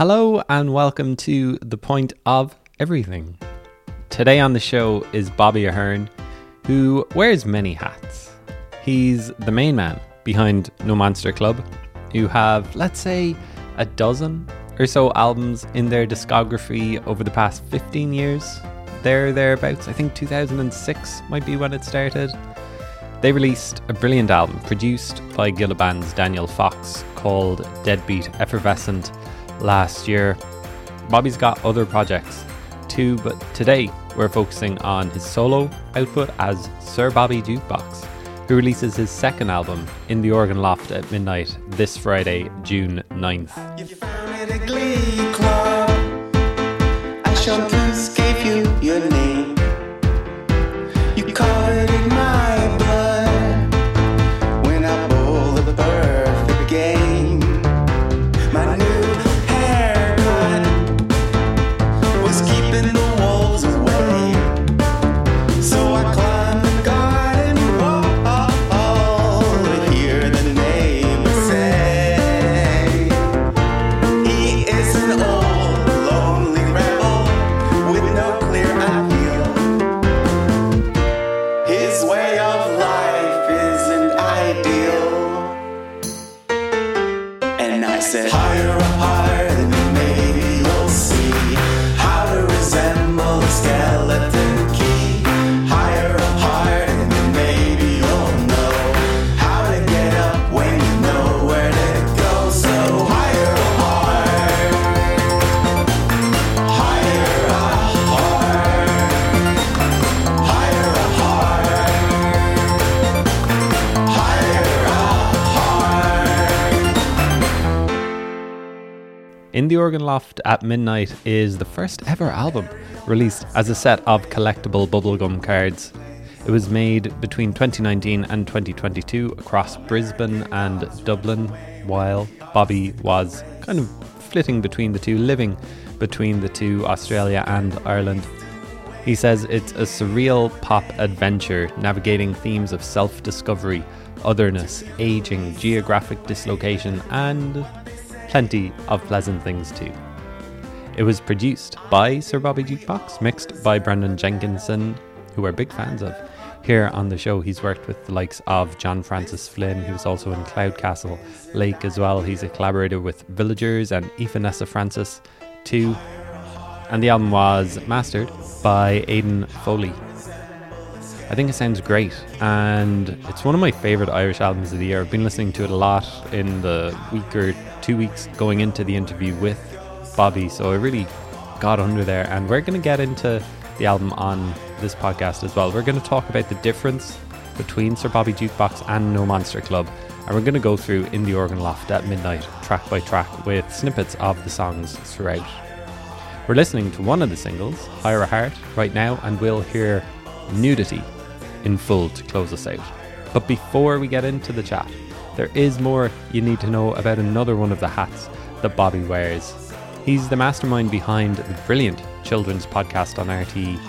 Hello and welcome to The Point of Everything. Today on the show is Bobby Aherne, who wears many hats. He's the main man behind No Monster Club, who have, let's say, a dozen or so albums in their discography over the past 15 years. There, thereabouts. I think 2006 might be when it started. They released a brilliant album produced by Gilla Band's Daniel Fox called Deadbeat Effervescent last year. Bobby's got other projects too, but today we're focusing on his solo output as Sir Bobby Jukebox, who releases his second album in the Organ Loft at midnight this Friday, June 9th. In the Organ Loft at Midnight is the first ever album released as a set of collectible bubblegum cards. It was made between 2019 and 2022 across Brisbane and Dublin, while Bobby was kind of flitting between the two, living between the two, Australia and Ireland. He says it's a surreal pop adventure navigating themes of self discovery, otherness, aging, geographic dislocation, and plenty of pleasant things too. It was produced by Sir Bobby Jukebox, mixed by Brendan Jenkinson, who we're big fans of. Here on the show, he's worked with the likes of John Francis Flynn, who's also in Cloud Castle Lake as well. He's a collaborator with Villagers and Vanessa Francis too. And the album was mastered by Aidan Foley. I think it sounds great, and it's one of my favorite Irish albums of the year. I've been listening to it a lot in the week or two weeks going into the interview with Bobby, so I really got under there. And we're going to get into the album on this podcast as well. We're going to talk about the difference between Sir Bobby Jukebox and No Monster Club, and we're going to go through In the Organ Loft at midnight, track by track, with snippets of the songs throughout. We're listening to one of the singles, Higher Heart, right now, and we'll hear Nudity in full to close us out. But before we get into the chat, there is more you need to know about another one of the hats that Bobby wears. He's the mastermind behind the brilliant children's podcast on RTÉ,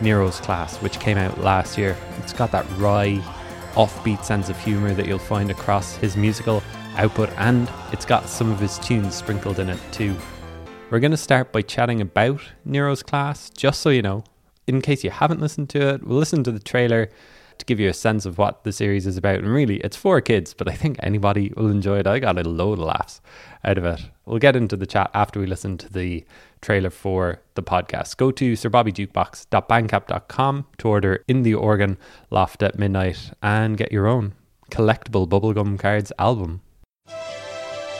Nero's Class, which came out last year. It's got that wry, offbeat sense of humour that you'll find across his musical output, and it's got some of his tunes sprinkled in it too. We're going to start by chatting about Nero's Class, just so you know, in case you haven't listened to it, we'll listen to the trailer to give you a sense of what the series is about. And really, it's for kids, but I think anybody will enjoy it. I got a load of laughs out of it. We'll get into the chat after we listen to the trailer for the podcast. Go to sirbobbyjukebox.bandcamp.com to order In the Organ Loft at Midnight and get your own collectible bubblegum cards album.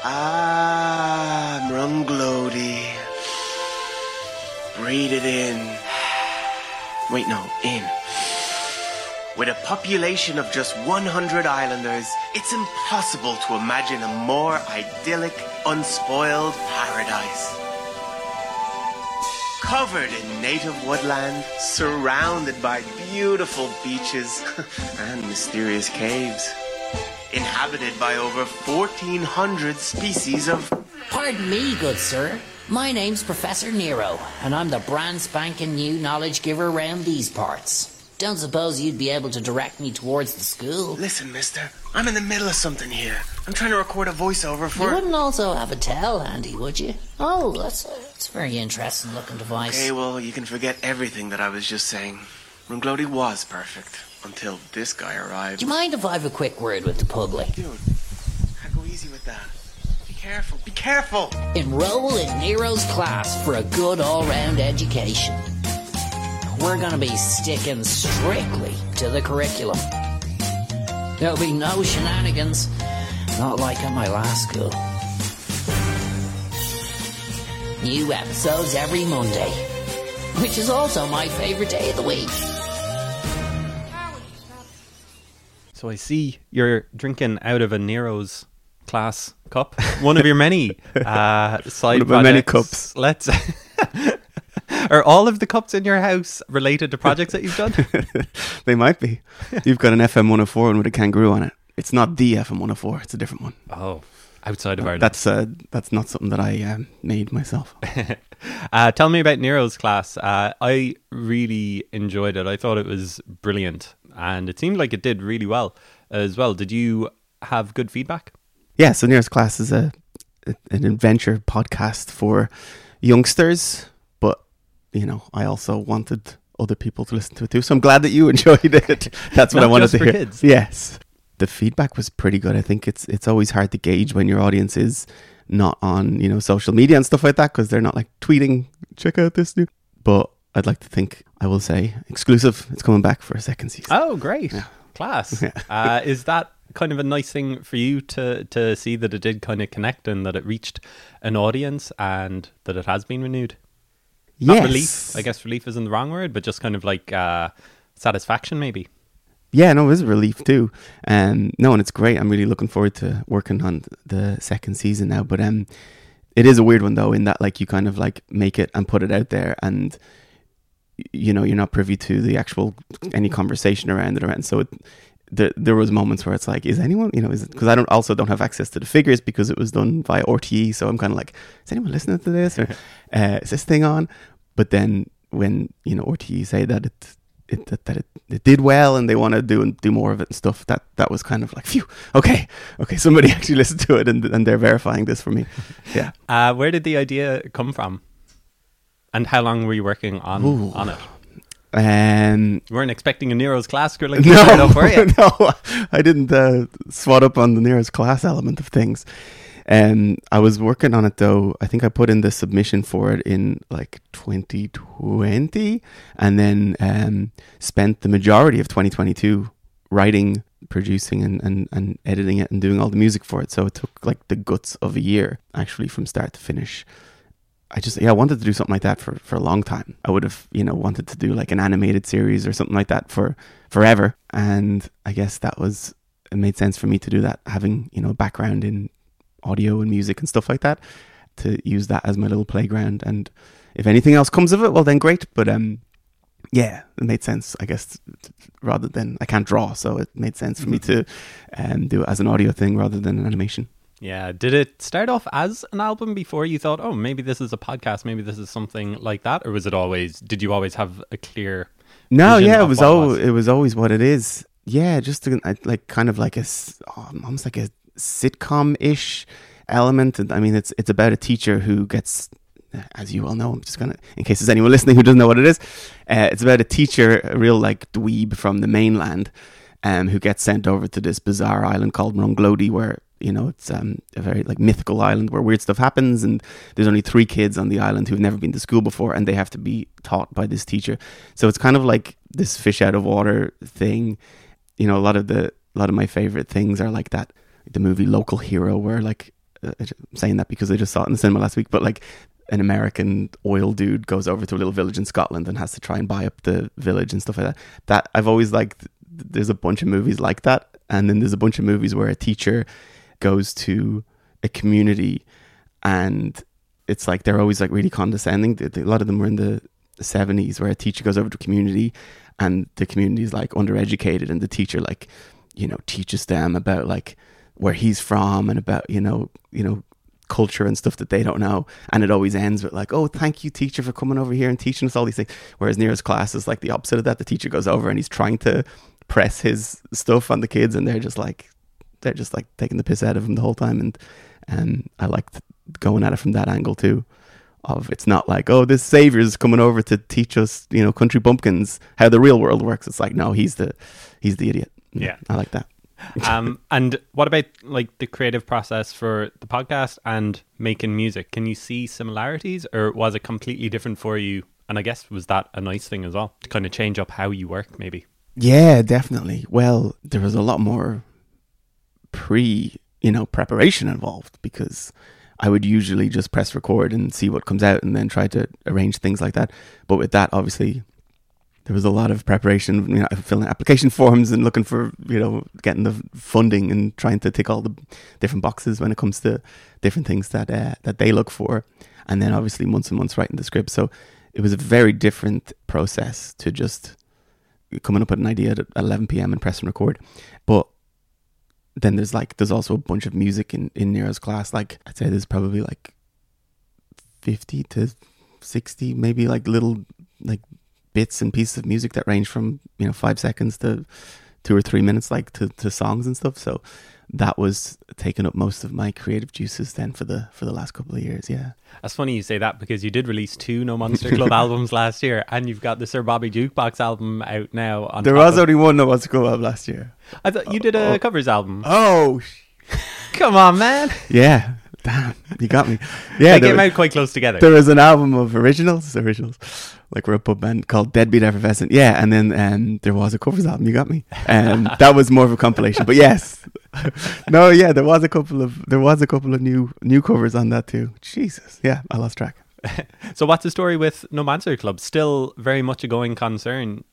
I'm Runglody. Breathe it in. Wait, no, in. With a population of just 100 islanders, it's impossible to imagine a more idyllic, unspoiled paradise. Covered in native woodland, surrounded by beautiful beaches and mysterious caves. Inhabited by over 1,400 species of. Pardon me, good sir. My name's Professor Nero, and I'm the brand spanking new knowledge giver around these parts. Don't suppose you'd be able to direct me towards the school? Listen, mister, I'm in the middle of something here. I'm trying to record a voiceover for. You wouldn't also have a towel handy, would you? Oh, that's a, that's a very interesting looking device. Okay, well, you can forget everything that I was just saying. Runglody was perfect until this guy arrived. Do you mind if I have a quick word with the public? Dude, I go easy with that. Be careful. Be careful. Enroll in Nero's class for a good all-round education. We're gonna be sticking strictly to the curriculum. There'll be no shenanigans, not like at my last school. New episodes every Monday, which is also my favorite day of the week. So I see you're drinking out of a Nero's class cup. One of your many uh, side One of my many projects. Let's. Are all of the cups in your house related to projects that you've done? they might be. You've got an FM 104 one with a kangaroo on it. It's not the FM 104. It's a different one. oh, outside of Ireland. That's uh, that's not something that I um, made myself. Uh, tell me about Nero's class. Uh, I really enjoyed it. I thought it was brilliant, and it seemed like it did really well as well. Did you have good feedback? Yeah, so Nero's Class is a an adventure podcast for youngsters, you know, I also wanted other people to listen to it too. So I'm glad that you enjoyed it. That's what I wanted just to for hear. kids. Yes. The feedback was pretty good. I think it's it's always hard to gauge when your audience is not on, you know, social media and stuff like that because they're not like tweeting, check out this new. But I'd like to think I will say exclusive. It's coming back for a second season. Oh, great. Class. uh, is that kind of a nice thing for you to, to see that it did kind of connect and that it reached an audience and that it has been renewed? Not yes. relief. I guess relief isn't the wrong word, but just kind of like uh, satisfaction, maybe. Yeah, no, it was a relief too. Um, no, and it's great. I'm really looking forward to working on the second season now. But um, it is a weird one though, in that like you kind of like make it and put it out there, and you know you're not privy to the actual any conversation around it. Around so it, the, there was moments where it's like, is anyone you know is because I don't also don't have access to the figures because it was done via RTE. So I'm kind of like, is anyone listening to this or uh, is this thing on? But then when you know RTE say that it it, that, that it, it did well and they want to do and do more of it and stuff. That that was kind of like, phew, okay, okay, somebody actually listened to it and and they're verifying this for me. Yeah, Uh, where did the idea come from? And how long were you working on Ooh. on it? Um, You weren't expecting a Nero's class grilling no, right up, were you? no, I didn't uh, swat up on the Nero's class element of things. Um, I was working on it though. I think I put in the submission for it in like 2020, and then um, spent the majority of 2022 writing, producing, and, and, and editing it and doing all the music for it. So it took like the guts of a year actually from start to finish. I just yeah, I wanted to do something like that for, for a long time. I would have, you know, wanted to do like an animated series or something like that for forever. And I guess that was it made sense for me to do that, having, you know, a background in audio and music and stuff like that, to use that as my little playground. And if anything else comes of it, well then great. But um yeah, it made sense, I guess, rather than I can't draw, so it made sense for me to um, do it as an audio thing rather than an animation. Yeah. Did it start off as an album before you thought, oh, maybe this is a podcast, maybe this is something like that, or was it always? Did you always have a clear? No, yeah, it was always was? it was always what it is. Yeah, just like kind of like a oh, almost like a sitcom ish element. And I mean, it's it's about a teacher who gets, as you all know, I'm just gonna in case there's anyone listening who doesn't know what it is. Uh, it's about a teacher, a real like dweeb from the mainland, um, who gets sent over to this bizarre island called Runglody, where you know it's um, a very like mythical island where weird stuff happens, and there's only three kids on the island who've never been to school before, and they have to be taught by this teacher. So it's kind of like this fish out of water thing. You know, a lot of the a lot of my favorite things are like that. The movie Local Hero, where like uh, I'm saying that because I just saw it in the cinema last week, but like an American oil dude goes over to a little village in Scotland and has to try and buy up the village and stuff like that. That I've always liked. There's a bunch of movies like that, and then there's a bunch of movies where a teacher goes to a community and it's like they're always like really condescending. A lot of them were in the 70s where a teacher goes over to a community and the community is like undereducated and the teacher like, you know, teaches them about like where he's from and about, you know, you know, culture and stuff that they don't know. And it always ends with like, "Oh, thank you, teacher, for coming over here and teaching us all these things." Whereas Nero's class is like the opposite of that. The teacher goes over and he's trying to press his stuff on the kids, and they're just like, they're just like taking the piss out of him the whole time. And and I liked going at it from that angle too. Of it's not like, oh, this savior's coming over to teach us, you know, country bumpkins how the real world works. It's like, no, he's the he's the idiot. Yeah. I like that. um, and what about like the creative process for the podcast and making music? Can you see similarities, or was it completely different for you? And I guess was that a nice thing as well to kind of change up how you work, maybe? Yeah, definitely. Well, there was a lot more pre, you know, preparation involved because I would usually just press record and see what comes out and then try to arrange things like that. But with that, obviously, there was a lot of preparation, you know, filling application forms and looking for, you know, getting the funding and trying to tick all the different boxes when it comes to different things that uh, that they look for, and then obviously months and months writing the script. So it was a very different process to just coming up with an idea at 11 p.m. and press and record. But then there's like there's also a bunch of music in in Nero's class. Like I'd say there's probably like 50 to 60 maybe like little like bits and pieces of music that range from you know five seconds to two or three minutes like to, to songs and stuff so that was taking up most of my creative juices then for the for the last couple of years yeah That's funny you say that because you did release two No Monster Club albums last year, and you've got the Sir Bobby Jukebox album out now. On there was of- only one was to go up last year I thought you did a oh, oh. covers album. oh Come on, man! yeah damn you got me yeah they came out quite close together. there was an album of originals originals like we're a pub band called Deadbeat Effervescent yeah and then um, there was a covers album you got me and that was more of a compilation but yes no yeah there was a couple of there was a couple of new new covers on that too jesus yeah i lost track So, what's the story with No Monster Club? Still very much a going concern.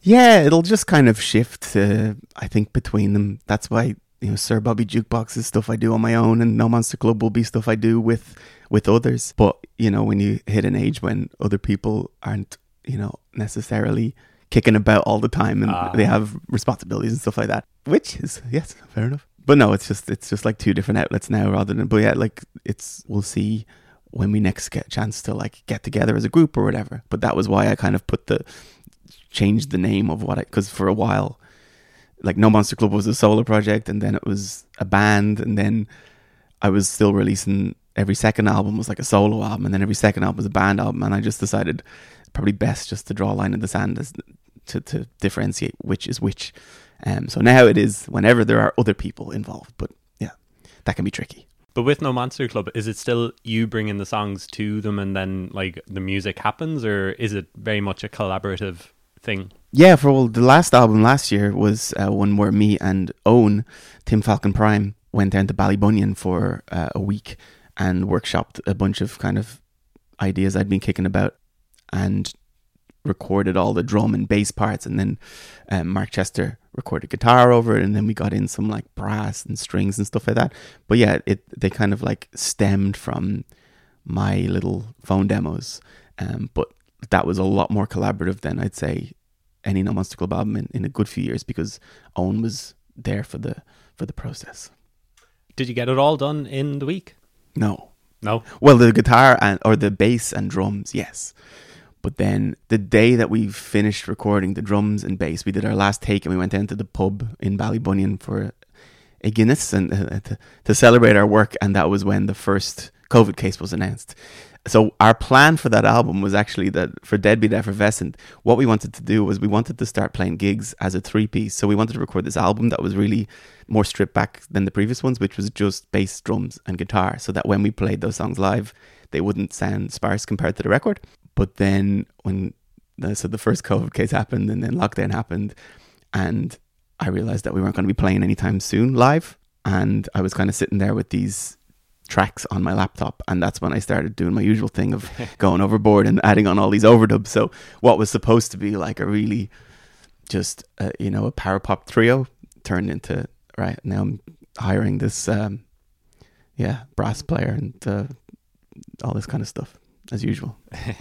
Yeah, it'll just kind of shift. Uh, I think between them. That's why you know Sir Bobby Jukebox is stuff I do on my own, and No Monster Club will be stuff I do with with others. But you know, when you hit an age when other people aren't you know necessarily kicking about all the time and Ah. they have responsibilities and stuff like that, which is yes, fair enough. But no, it's just it's just like two different outlets now rather than. But yeah, like it's we'll see when we next get a chance to like get together as a group or whatever. But that was why I kind of put the changed the name of what I because for a while, like No Monster Club was a solo project, and then it was a band, and then I was still releasing every second album was like a solo album, and then every second album was a band album, and I just decided probably best just to draw a line in the sand as to to differentiate which is which. Um, so now it is whenever there are other people involved, but yeah, that can be tricky. But with No Monster Club, is it still you bringing the songs to them and then like the music happens, or is it very much a collaborative thing? Yeah, for well, the last album last year was uh, one where me and Owen, Tim Falcon Prime, went down to Ballybunion for uh, a week and workshopped a bunch of kind of ideas I'd been kicking about and recorded all the drum and bass parts. And then um, Mark Chester recorded guitar over it, and then we got in some like brass and strings and stuff like that. But yeah, it they kind of like stemmed from my little phone demos, um, but that was a lot more collaborative than I'd say any No Monster Club album in, in a good few years because Owen was there for the for the process. Did you get it all done in the week? No, No. well, the guitar and or the bass and drums, yes. But then the day that we finished recording the drums and bass, we did our last take and we went down to the pub in Ballybunion for a Guinness and uh, to, to celebrate our work. And that was when the first COVID case was announced. So our plan for that album was actually that for Deadbeat Effervescent, what we wanted to do was we wanted to start playing gigs as a three piece. So we wanted to record this album that was really more stripped back than the previous ones, which was just bass, drums, and guitar. So that when we played those songs live, they wouldn't sound sparse compared to the record. But then when the, so the first COVID case happened and then lockdown happened, and I realized that we weren't going to be playing anytime soon live, and I was kind of sitting there with these tracks on my laptop and that's when I started doing my usual thing of going overboard and adding on all these overdubs. So what was supposed to be like a really just uh, you know a power pop trio turned into right now I'm hiring this um yeah brass player and uh, all this kind of stuff as usual.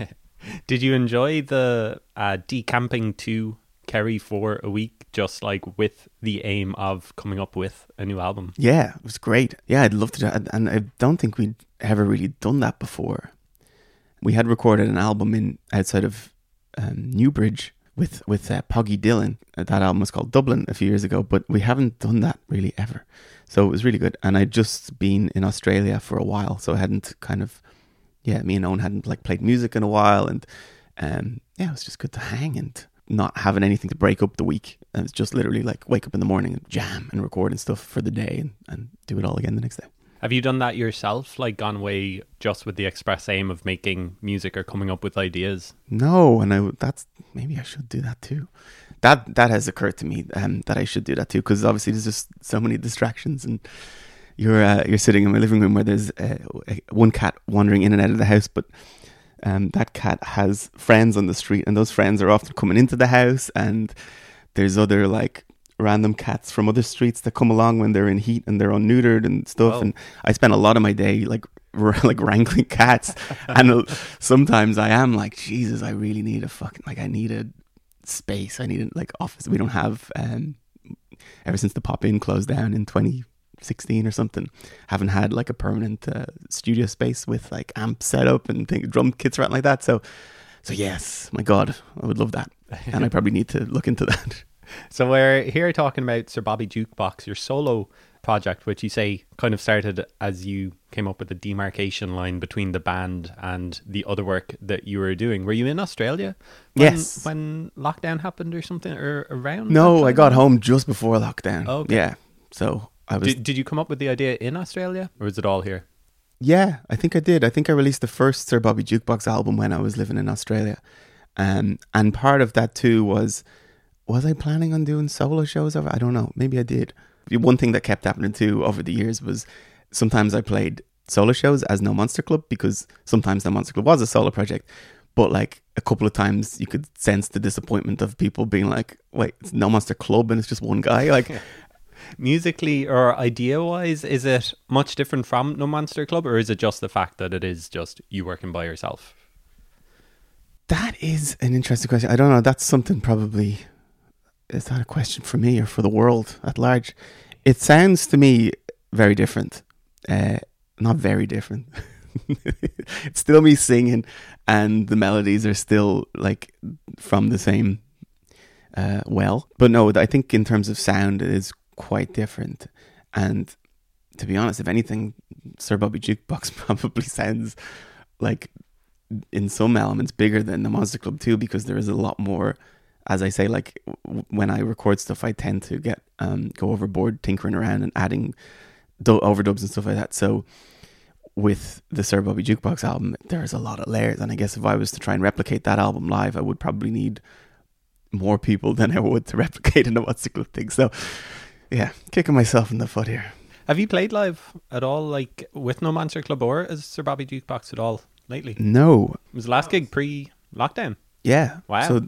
Did you enjoy the uh, decamping to Kerry for a week, just like with the aim of coming up with a new album. Yeah, it was great. Yeah, I'd love to do. And I don't think we'd ever really done that before. We had recorded an album in outside of um, Newbridge with with uh, Poggy. Uh, That album was called Dublin a few years ago, but we haven't done that really ever. So it was really good. And I'd just been in Australia for a while, so I hadn't kind of, yeah, me and Owen hadn't like played music in a while, and um, yeah, it was just good to hang and not having anything to break up the week. And it's just literally like wake up in the morning and jam and record and stuff for the day and, and do it all again the next day. Have you done that yourself? Like gone away just with the express aim of making music or coming up with ideas? No, and I that's maybe I should do that too. That that has occurred to me um, that I should do that too because obviously there's just so many distractions and you're uh, you're sitting in my living room where there's uh, one cat wandering in and out of the house, but um, that cat has friends on the street and those friends are often coming into the house and there's other like random cats from other streets that come along when they're in heat and they're unneutered and stuff and I spend a lot of my day like r- like wrangling cats and uh, sometimes I am like Jesus I really need a fucking like I need a space. I need a like office. We don't have um ever since the pop in closed down in 2016 or something haven't had like a permanent uh, studio space with like amp setup and thing, drum kits or anything like that so so yes my god I would love that and I probably need to look into that So we're here talking about Sir Bobby Jukebox, your solo project, which you say kind of started as you came up with the demarcation line between the band and the other work that you were doing. Were you in Australia? When, Yes. When lockdown happened or something, or around? no I got home just before lockdown Okay. yeah so I was Did, did you come up with the idea in Australia, or is it all here? Yeah, I think I did. I think I released the first Sir Bobby Jukebox album when I was living in Australia. Um, and part of that too was was I planning on doing solo shows over? I don't know. Maybe I did. One thing that kept happening too over the years was sometimes I played solo shows as No Monster Club because sometimes No Monster Club was a solo project. But like a couple of times you could sense the disappointment of people being like, wait, it's No Monster Club and it's just one guy. Like Musically or idea wise, is it much different from No Monster Club, or is it just the fact that it is just you working by yourself? That is an interesting question. I don't know. That's something probably. Is that a question for me or for the world at large? It sounds to me very different. Uh, not very different. it's still me singing, and the melodies are still like from the same uh, well. But no, I think in terms of sound, it is quite different. And to be honest, if anything, Sir Bobby Jukebox probably sounds like in some elements bigger than the Monster Club too, because there is a lot more. As I say, like w- when I record stuff, I tend to get um, go overboard, tinkering around and adding overdubs and stuff like that. So with the Sir Bobby Jukebox album, there's a lot of layers, and I guess if I was to try and replicate that album live, I would probably need more people than I would to replicate in a Monster Club thing. So yeah, kicking myself in the foot here. Have you played live at all, like with No Monster Club or as Sir Bobby Jukebox at all lately? No, It Was the last gig pre lockdown? Yeah. Wow. So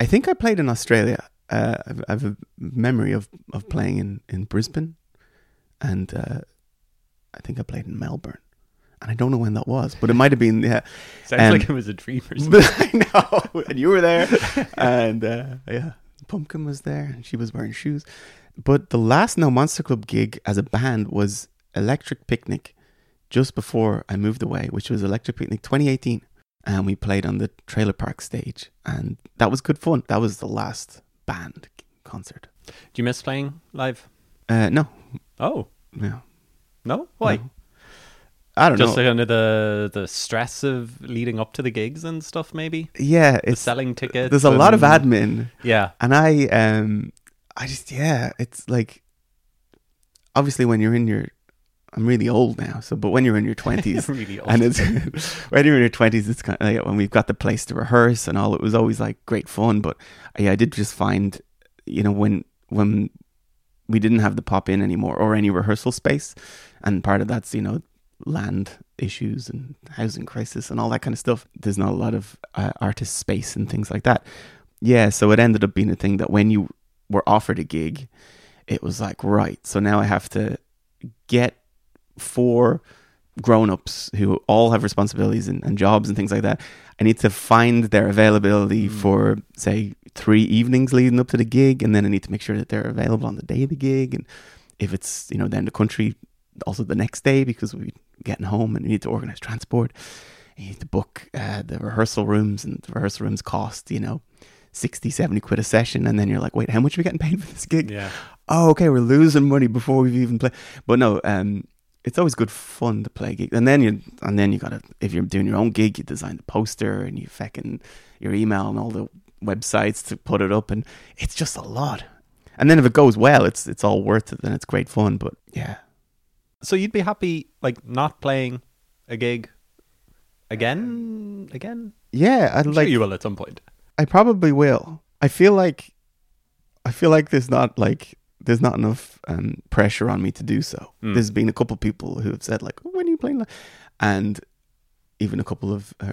I think I played in Australia. Uh, I've- I have a memory of, of playing in, in Brisbane, and uh, I think I played in Melbourne. And I don't know when that was, but it might have been yeah. Sounds Um, like it was a dream or something. I know, and you were there, and uh, yeah, Pumpkin was there, and she was wearing shoes. But the last No Monster Club gig as a band was Electric Picnic, just before I moved away, which was Electric Picnic 2018, and we played on the trailer park stage, and that was good fun. That was the last band concert. Do you miss playing live? Uh, no, Oh no, no, why? No. I don't know. Just know. like under the the stress of leading up to the gigs and stuff, maybe yeah, the it's selling tickets. there's a lot of admin. Yeah, And I um I just yeah, it's like obviously when you're in your I'm really old now, so but when you're in your twenties really and it's when you're in your twenties it's kind of like when we've got the place to rehearse and all it was always like great fun, but yeah, I did just find you know when when we didn't have the pop in anymore or any rehearsal space and part of that's you know land issues and housing crisis and all that kind of stuff there's not a lot of uh, artist space and things like that. Yeah so it ended up being a thing that when you were offered a gig it was like right so now i have to get four grown ups who all have responsibilities and, and jobs and things like that. I need to find their availability for say three evenings leading up to the gig, and then I need to make sure that they're available on the day of the gig, and if it's you know then the country, also the next day because we're getting home and you need to organize transport. You need to book uh, the rehearsal rooms, and the rehearsal rooms cost you know 60, 70 quid a session, and then you're like, wait, how much are we getting paid for this gig? Yeah. oh, okay, we're losing money before we've even played. But no, um, it's always good fun to play gigs. And then you, and then you gotta, if you're doing your own gig, you design the poster and you fucking your email and all the websites to put it up, and it's just a lot. And then if it goes well, it's it's all worth it, and it's great fun. But yeah, So you'd be happy like not playing a gig again, again? yeah, I'd I'm like. sure you will at some point. I probably will. I feel like, I feel like there's not like there's not enough um, pressure on me to do so. Mm. There's been a couple people who have said like, "Oh, "When are you playing?" li-" And even a couple of uh,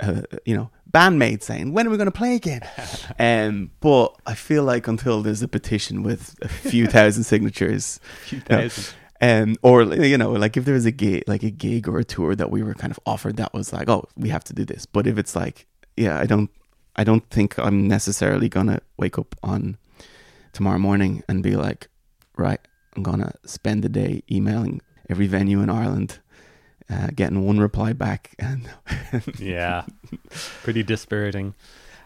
uh, you know bandmates saying, "When are we going to play again?" um, but I feel like until there's a petition with a few thousand signatures, Few thousand. um, or you know, like if there was a gig, like a gig or a tour that we were kind of offered that was like, oh, we have to do this. But if it's like, yeah, I don't, I don't think I'm necessarily gonna wake up on tomorrow morning and be like, right, I'm gonna spend the day emailing every venue in Ireland, uh, getting one reply back, and Yeah. Pretty dispiriting.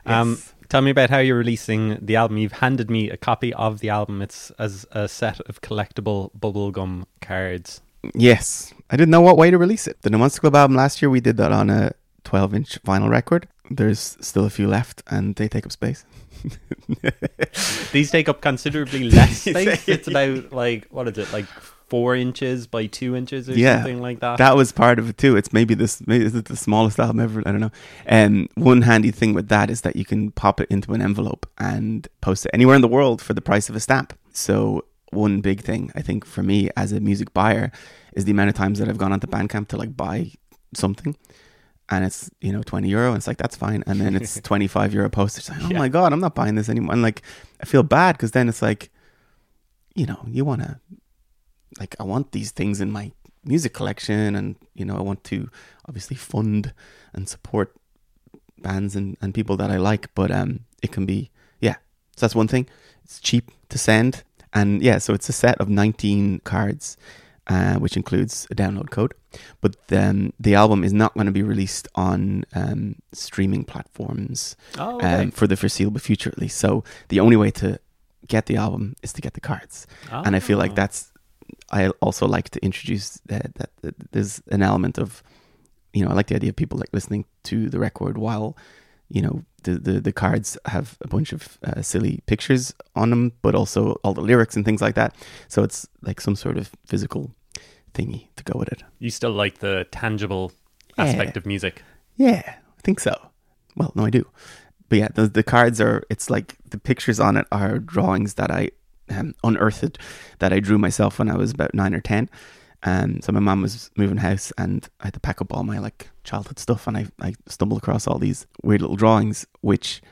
Um, tell me about how you're releasing the album. You've handed me a copy of the album. It's as a set of collectible bubblegum cards. Yes, I didn't know what way to release it. The No Monster Club album last year, we did that on a 12 inch vinyl record. There's still a few left, and they take up space. These take up considerably less space. It's about like what is it, like four inches by two inches or Yeah, something like that. That was part of it too. It's maybe this, maybe is it the smallest album ever? I don't know. And one handy thing with that is that you can pop it into an envelope and post it anywhere in the world for the price of a stamp. So one big thing I think for me as a music buyer is the amount of times that I've gone onto Bandcamp to like buy something. And it's you know twenty euro, and it's like that's fine. And then it's twenty five euro postage. Like, oh Yeah. my god, I'm not buying this anymore. And like I feel bad because then it's like, you know, you want to like I want these things in my music collection and you know I want to obviously fund and support bands and, and people that I like but um it can be yeah so that's one thing it's cheap to send and yeah so it's a set of 19 cards uh, which includes a download code but then the album is not going to be released on um, streaming platforms oh, okay. um, for the foreseeable future at least so the only way to get the album is to get the cards and I feel like Oh. that's I also like to introduce that, that, that there's an element of you know I like the idea of people like listening to the record while you know the the, the cards have a bunch of uh, silly pictures on them but also all the lyrics and things like that so it's like some sort of physical thingy to go with it you still like the tangible Yeah. aspect of music. yeah I think so well no I do but yeah the the cards are it's like the pictures on it are drawings that I um, unearthed that I drew myself when I was about nine or ten. Um, so my mom was moving house, and I had to pack up all my like childhood stuff, and I I stumbled across all these weird little drawings, which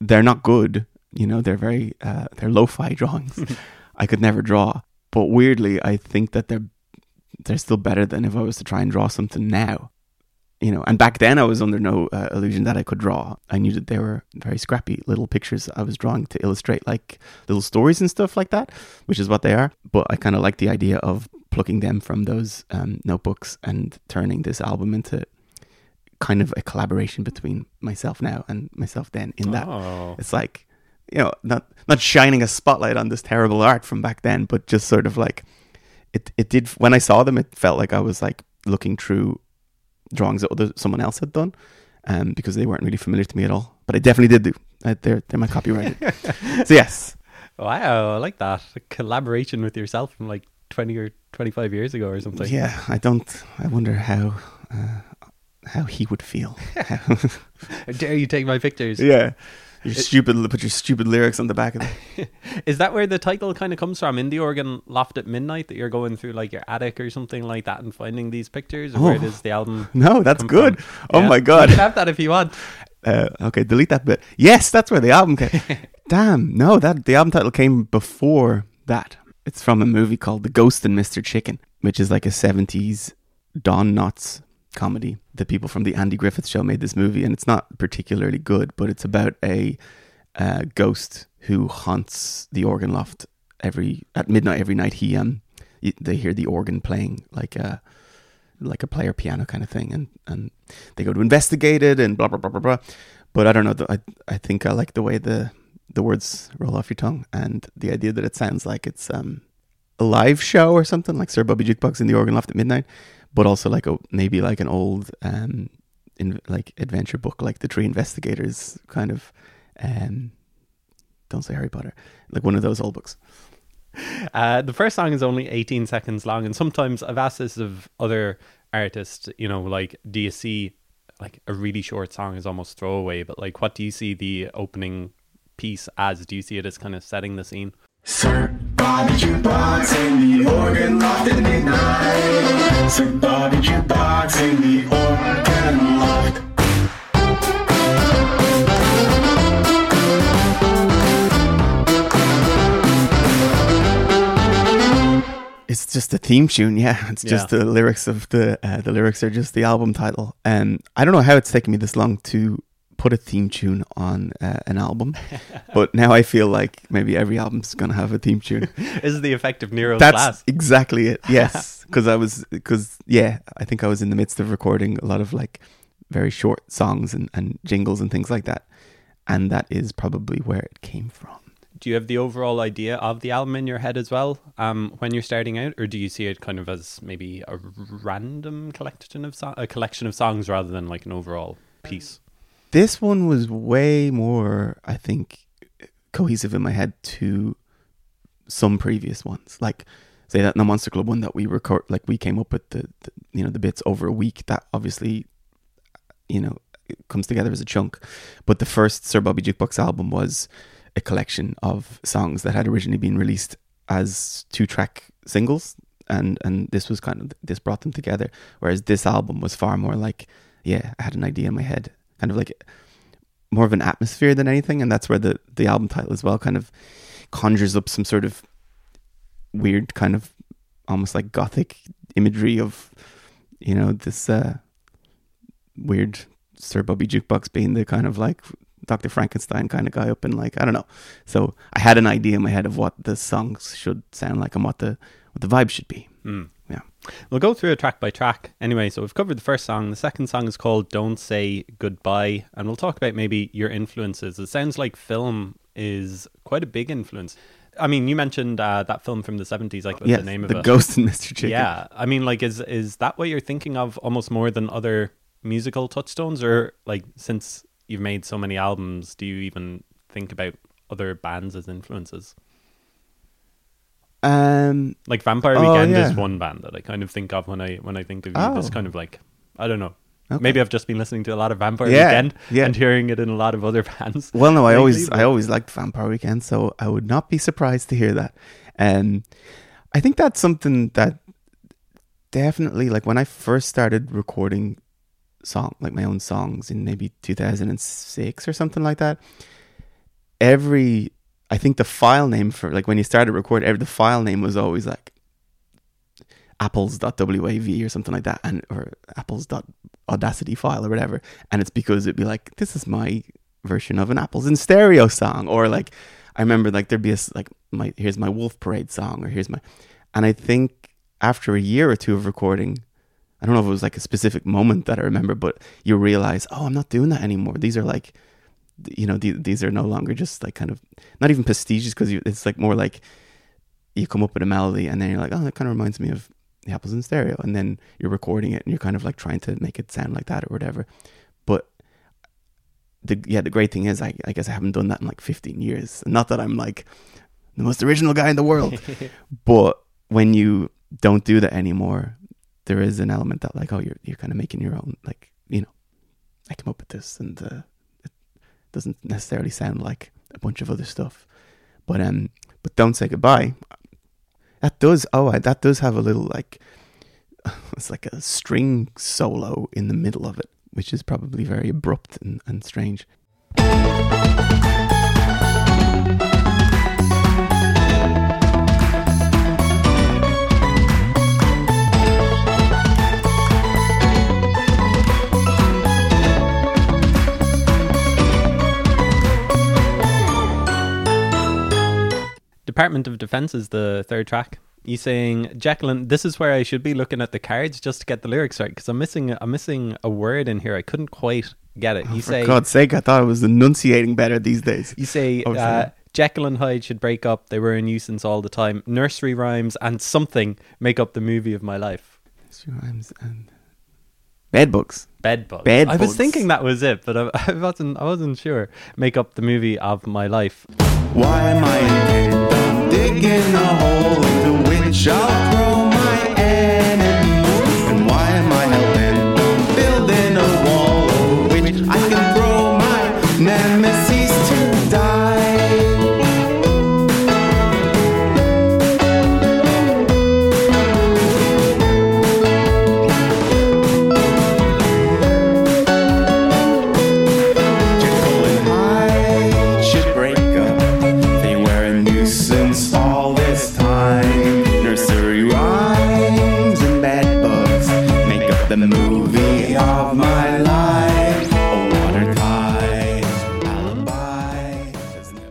they're not good. You know, they're very uh, they're lo-fi drawings. I could never draw, but weirdly, I think that they're they're still better than if I was to try and draw something now. You know, and back then I was under no uh, illusion that I could draw. I knew that they were very scrappy little pictures I was drawing to illustrate like little stories and stuff like that, which is what they are. But I kind of like the idea of plucking them from those um, notebooks and turning this album into kind of a collaboration between myself now and myself then. In that, Oh. it's like you know, not not shining a spotlight on this terrible art from back then, but just sort of like it. It did when I saw them. It felt like I was like looking through drawings that other someone else had done, um, because they weren't really familiar to me at all. But I definitely did do. Uh, they're they're my copyrighted. so yes, Wow, I like that. A collaboration with yourself from like 20 or 25 years ago or something. yeah. I don't. I wonder how uh, how he would feel. How dare you take my pictures? yeah. Your stupid, put your stupid lyrics on the back of it. Is that where the title kind of comes from? In the organ loft at midnight, that you're going through like your attic or something like that and finding these pictures, or where Oh. does the album? No, that's good. from? Oh Yeah. my god. You can have that if you want. Uh, okay, delete that bit. Yes, that's where the album came. Damn, no, that the album title came before that. It's from a movie called The Ghost and Mr. Chicken, which is like a 70s Don Knotts comedy. The people from the Andy Griffith show made this movie, and it's not particularly good, but it's about a uh, ghost who haunts the organ loft every at midnight every night. He um they hear the organ playing like a like a player piano kind of thing, and and they go to investigate it and blah blah blah blah blah. But I don't know. I I think I like the way the the words roll off your tongue and the idea that it sounds like it's um a live show or something like Sir Bobby Jukebox in the organ loft at midnight, but also like a maybe like an old um in like adventure book like the Three Investigators kind of um don't say Harry Potter like one of those old books. Uh, the first song is only 18 seconds long, and sometimes I've asked this of other artists, you know, like, do you see like a really short song is almost throwaway, but like, what do you see the opening piece as? Do you see it as kind of setting the scene? Sir Bobby Jukebox in the organ loft at midnight. Sir Bobby Jukebox in the organ loft. It's just a theme tune, yeah. It's just Yeah. the lyrics of the uh, the lyrics are just the album title. And I don't know how it's taken me this long to put a theme tune on uh, an album, but now I feel like maybe every album's gonna have a theme tune. This is the effect of Nero's That's exactly it. Yes, because I was because yeah, I think I was in the midst of recording a lot of like very short songs and, and jingles and things like that, and that is probably where it came from. Do you have the overall idea of the album in your head as well um, when you're starting out, or do you see it kind of as maybe a random collection of so- a collection of songs rather than like an overall piece? This one was way more, I think, cohesive in my head to some previous ones. Like, say that the Monster Club one that we record, like we came up with the, the you know the bits over a week. That obviously, you know, comes together as a chunk. But the first Sir Bobby Jukebox album was a collection of songs that had originally been released as two track singles, and and this was kind of this brought them together. Whereas this album was far more like, yeah, I had an idea in my head, kind of like more of an atmosphere than anything, and that's where the the album title as well kind of conjures up some sort of weird kind of almost like gothic imagery of you know this uh weird Sir Bobby Jukebox being the kind of like Dr. Frankenstein kind of guy up in like I don't know. So I had an idea in my head of what the songs should sound like and what the what the vibe should be. Mm. Yeah. We'll go through it track by track. Anyway, so we've covered the first song. The second song is called Don't Say Goodbye. And we'll talk about maybe your influences. It sounds like film is quite a big influence. I mean, you mentioned uh, that film from the 70s, like yeah, the name of the it? Ghost and Mr. Chicken. Yeah. I mean, like, is is that what you're thinking of almost more than other musical touchstones? Or, like, since you've made so many albums, do you even think about other bands as influences? Um Like Vampire Oh, Weekend yeah. is one band that I kind of think of when I when I think of you. Oh. This kind of like I don't know. Okay. Maybe I've just been listening to a lot of Vampire Yeah, Weekend yeah. and hearing it in a lot of other bands. Well, no, I lately, always but- I always liked Vampire Weekend, so I would not be surprised to hear that. Um, I think that's something that definitely, like when I first started recording song, like my own songs in maybe 2006 or something like that. Every, I think the file name for like when you started recording, the file name was always like apples.wav or something like that, and or apples.audacity file or whatever. And it's because it'd be like, this is my version of an apples in stereo song, or like I remember like there'd be a like my here's my Wolf Parade song, or here's my, and I think after a year or two of recording, I don't know if it was like a specific moment that I remember, but you realize, oh, I'm not doing that anymore. These are like, you know, the, these are no longer just like kind of not even prestigious because it's like more like you come up with a melody and then you're like, oh, that kind of reminds me of the apples in stereo, and then you're recording it and you're kind of like trying to make it sound like that or whatever. But the yeah, the great thing is, I, I guess I haven't done that in like 15 years. Not that I'm like the most original guy in the world, but when you don't do that anymore, there is an element that like, oh, you're you're kind of making your own. Like, you know, I came up with this, and uh, doesn't necessarily sound like a bunch of other stuff. But um, but don't say goodbye. That does. Oh, I, that does have a little like. It's like a string solo in the middle of it, which is probably very abrupt and, and strange. Department of Defense is the third track. You saying Jacqueline? this is where I should be looking at the cards just to get the lyrics right because I'm missing I'm missing a word in here. I couldn't quite get it. you For say God's sake, I thought I was enunciating better these days. you say Oh, uh. Jekyll and Hyde should break up. They were a nuisance all the time. Nursery rhymes and something make up the movie of my life. Nursery Rhymes and bed bugs. Bed bugs. Bed I was bugs. thinking that was it, but I, I wasn't. I wasn't sure. Make up the movie of my life. Why am I intent on digging a hole into which I'll throw my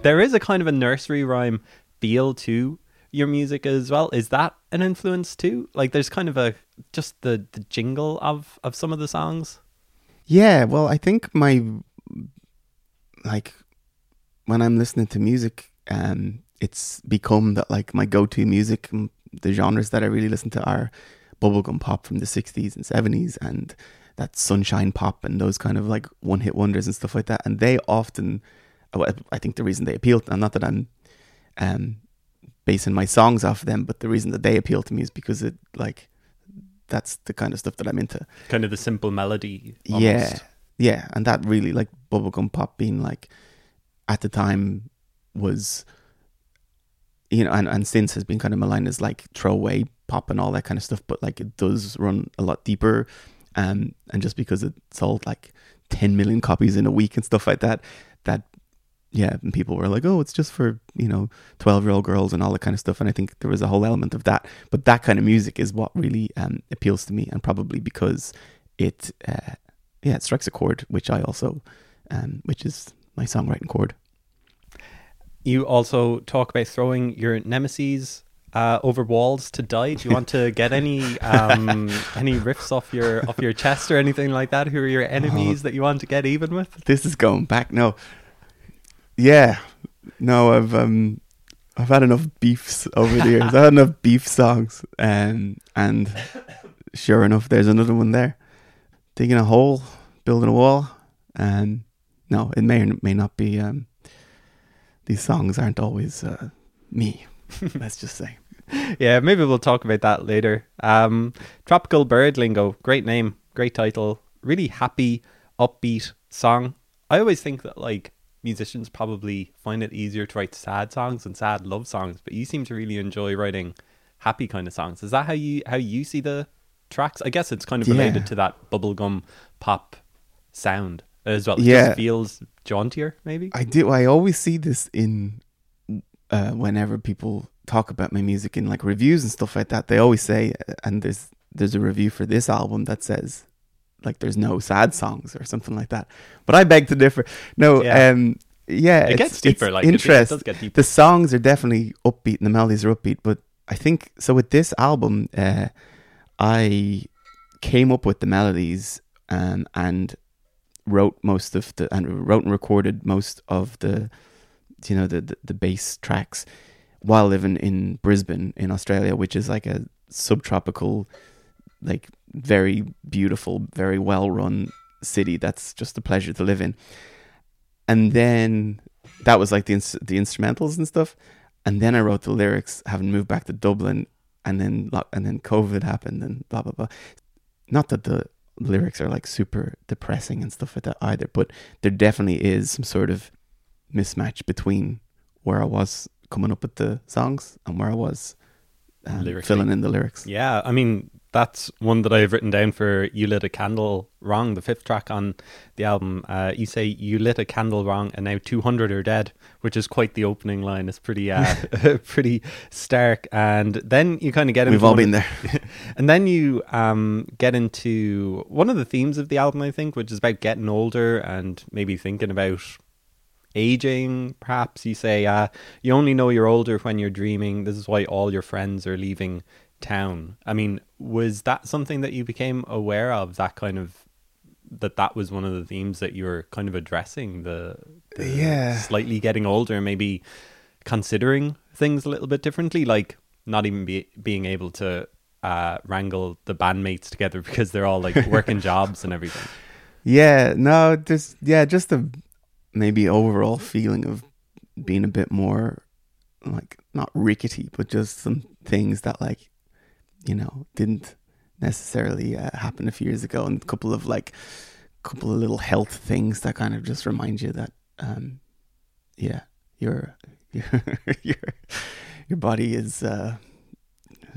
There is a kind of a nursery rhyme feel to your music as well. Is that an influence too? Like, there's kind of a just the the jingle of of some of the songs. Yeah, well, I think my like when I'm listening to music, um, it's become that like my go-to music. The genres that I really listen to are bubblegum pop from the '60s and '70s, and that sunshine pop and those kind of like one-hit wonders and stuff like that. And they often, I think the reason they appeal, and not that I'm um, basing my songs off of them, but the reason that they appeal to me is because it like that's the kind of stuff that I'm into. Kind of the simple melody. Yeah, yeah, and that really like bubblegum pop being like at the time was you know, and, and since has been kind of maligned as like throwaway pop and all that kind of stuff, but like it does run a lot deeper. Um, and just because it sold like 10 million copies in a week and stuff like that, that, yeah, and people were like, oh, it's just for, you know, 12 year old girls and all that kind of stuff. And I think there was a whole element of that. But that kind of music is what really um, appeals to me, and probably because it, uh, yeah, it strikes a chord, which I also, um, which is my songwriting chord. You also talk about throwing your nemesis uh, over walls to die. Do you want to get any um, any riffs off your off your chest or anything like that? Who are your enemies that you want to get even with? this is going back. No, yeah, no, I've um, I've had enough beefs over the years. I've had enough beef songs, and and sure enough, there's another one there. Digging a hole, building a wall, and no, it may or may not be. Um, these songs aren't always uh, me. let's just say. Yeah, maybe we'll talk about that later. Um, Tropical Bird Lingo, great name, great title, really happy, upbeat song. I always think that like musicians probably find it easier to write sad songs and sad love songs, but you seem to really enjoy writing happy kind of songs. Is that how you how you see the tracks? I guess it's kind of related Yeah. to that bubblegum pop sound as well. It Yeah. just feels jauntier, maybe. I do. I always see this in uh, whenever people talk about my music in like reviews and stuff like that. They always say, and there's there's a review for this album that says like there's no sad songs or something like that. But I beg to differ. No, Yeah. um, yeah, It gets deeper, like, it- it interest. deeper. The songs are definitely upbeat and the melodies are upbeat, but I think so. With this album, uh, I came up with the melodies um, and wrote most of the and wrote and recorded most of the you know the, the the bass tracks while living in Brisbane in Australia which is like a subtropical like very beautiful very well run city that's just a pleasure to live in. And then that was like the the instrumentals and stuff. And then I wrote the lyrics having moved back to Dublin and then and then covid happened and blah blah blah. Not that the lyrics are like super depressing and stuff like that either, but there definitely is some sort of mismatch between where I was coming up with the songs and where I was um, filling in the lyrics. Yeah, I mean that's one that I've written down for "You Lit a Candle Wrong," the fifth track on the album. Uh, you say you lit a candle wrong, and now two hundred are dead, which is quite the opening line. It's pretty, uh, pretty stark. And then you kind of get into We've all been of- there. and then you um, get into one of the themes of the album, I think, which is about getting older and maybe thinking about aging. Perhaps you say uh, you only know you're older when you're dreaming. This is why all your friends are leaving town. I mean, was that something that you became aware of? That kind of that that was one of the themes that you were kind of addressing the, the Yeah. slightly getting older, maybe considering things a little bit differently, like not even be, being able to uh, wrangle the bandmates together because they're all like working jobs and everything. Yeah, no, just yeah, just the maybe overall feeling of being a bit more like not rickety, but just some things that like you know didn't necessarily uh, happen a few years ago, and a couple of like couple of little health things that kind of just remind you that um yeah, your your your your body is uh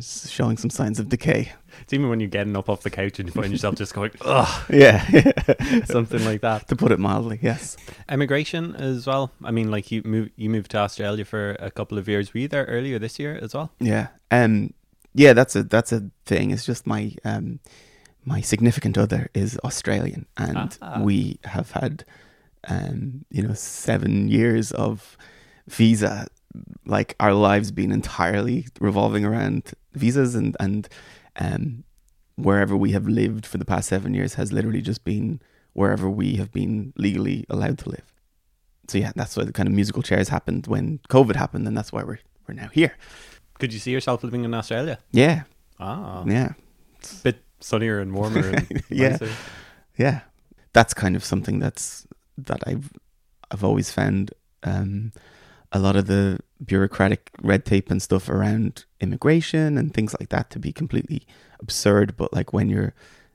showing some signs of decay. It's even when you're getting up off the couch and you find yourself just going, ugh, Yeah, something like that. to put it mildly, yes. Emigration as well. I mean, like you moved, you moved to Australia for a couple of years. Were you there earlier this year as well? Yeah. Um yeah, that's a that's a thing. It's just my um my significant other is Australian and Ah. we have had um you know 7 years of visa like our lives being entirely revolving around visas and and um wherever we have lived for the past 7 years has literally just been wherever we have been legally allowed to live. So yeah, that's why the kind of musical chairs happened when COVID happened and that's why we're we're now here. Could you see yourself living in Australia? Yeah. Ah, Yeah. bit sunnier and warmer. And Yeah. nicer. yeah that's kind of something that's that i've i've always found um a lot of the bureaucratic red tape and stuff around immigration and things like that to be completely absurd but like when you're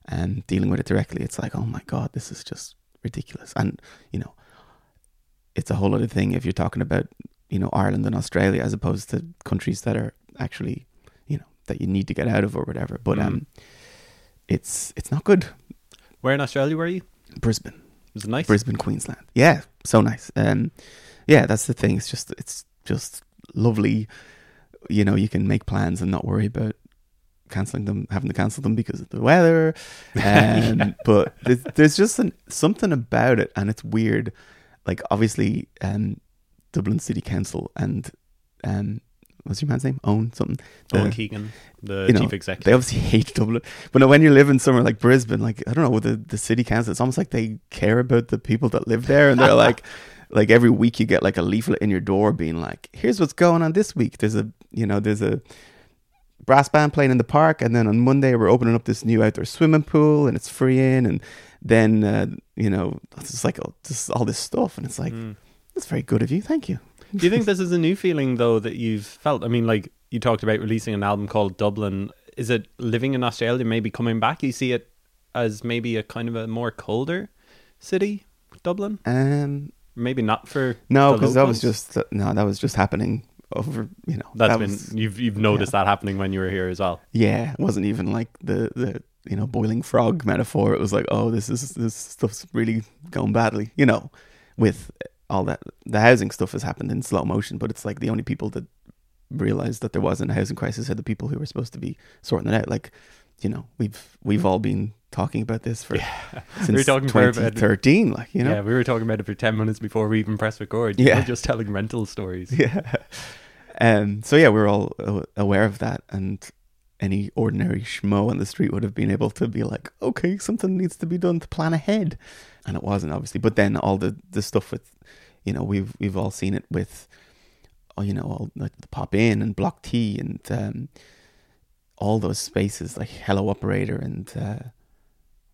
um dealing with it directly it's like oh my god this is just ridiculous and you know it's a whole other thing if you're talking about you know Ireland and Australia as opposed to countries that are actually you know that you need to get out of or whatever but Mm. um it's it's not good Where in Australia were you? Brisbane Was it nice? Brisbane, Queensland. Yeah, so nice. Um, yeah, that's the thing. It's just it's just lovely. You know, you can make plans and not worry about canceling them, having to cancel them because of the weather. Um, But there's, there's just an, something about it, and it's weird. Like obviously, um, Dublin City Council and um, what's your man's name? Owen something. Owen Keegan, the you know, chief executive. they obviously hate Dublin. But when you live in somewhere like Brisbane, like I don't know, with the, the city council, it's almost like they care about the people that live there, and they're like, like every week you get like a leaflet in your door being like, "Here's what's going on this week." There's a you know there's a brass band playing in the park, and then on Monday we're opening up this new outdoor swimming pool, and it's free in, and then uh, you know it's just like oh, just all this stuff, and it's like Mm. That's very good of you, thank you. Do you think this is a new feeling though that you've felt? I mean, like you talked about releasing an album called Dublin. Is it living in Australia, maybe coming back? You see it as maybe a kind of a more colder city, Dublin? Um, Maybe not for no, because that was just no, that was just happening over you know That's that been was- you've you've noticed that happening when you were here as well. Yeah, it wasn't even like the the you know boiling frog metaphor. It was like, oh, this is this stuff's really going badly. You know, with all that the housing stuff has happened in slow motion, but it's like the only people that realized that there wasn't a housing crisis are the people who were supposed to be sorting it out. Like, you know, we've we've all been talking about this for since We were talking for about- 2013. Like, you know, Yeah, we were talking about it for ten minutes before we even pressed record. You Yeah. were just telling rental stories. yeah. Um. So yeah, we're all aware of that, and any ordinary schmo on the street would have been able to be like, okay, something needs to be done to plan ahead, and it wasn't obviously. But then all the the stuff with, you know, we've we've all seen it with, oh, you know, all like the pop in and block T and um, all those spaces like Hello Operator and uh,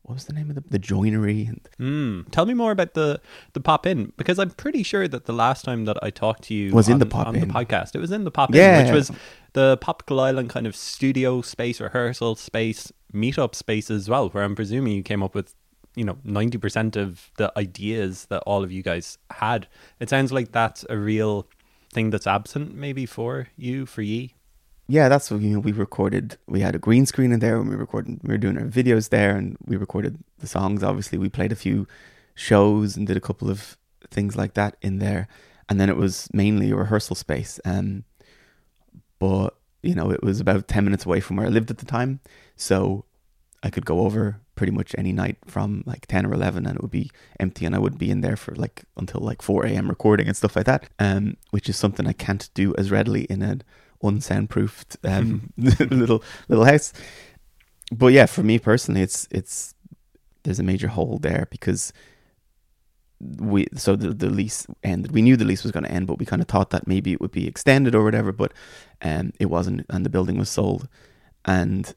what was the name of the the joinery and Mm. Tell me more about the the pop in because I'm pretty sure that the last time that I talked to you Was in the Pop on In. the podcast, it was in the pop Yeah. in, which was the Popical Island kind of studio space, rehearsal space, meetup space as well, where I'm presuming you came up with you know ninety percent of the ideas that all of you guys had. It sounds like that's a real thing that's absent maybe for you for ye. yeah, that's what you know. We recorded. We had a green screen in there, and we recorded. We were doing our videos there, and we recorded the songs. Obviously, we played a few shows and did a couple of things like that in there, and then it was mainly a rehearsal space. Um, but you know, it was about ten minutes away from where I lived at the time, so I could go over pretty much any night from like 10 or 11 and it would be empty and I would be in there for like until like 4 a.m. recording and stuff like that, um, which is something I can't do as readily in an unsoundproofed um, little little house. But yeah, for me personally, it's it's there's a major hole there because we so the, the lease ended. We knew the lease was going to end, but we kind of thought that maybe it would be extended or whatever. But um, it wasn't, and the building was sold. And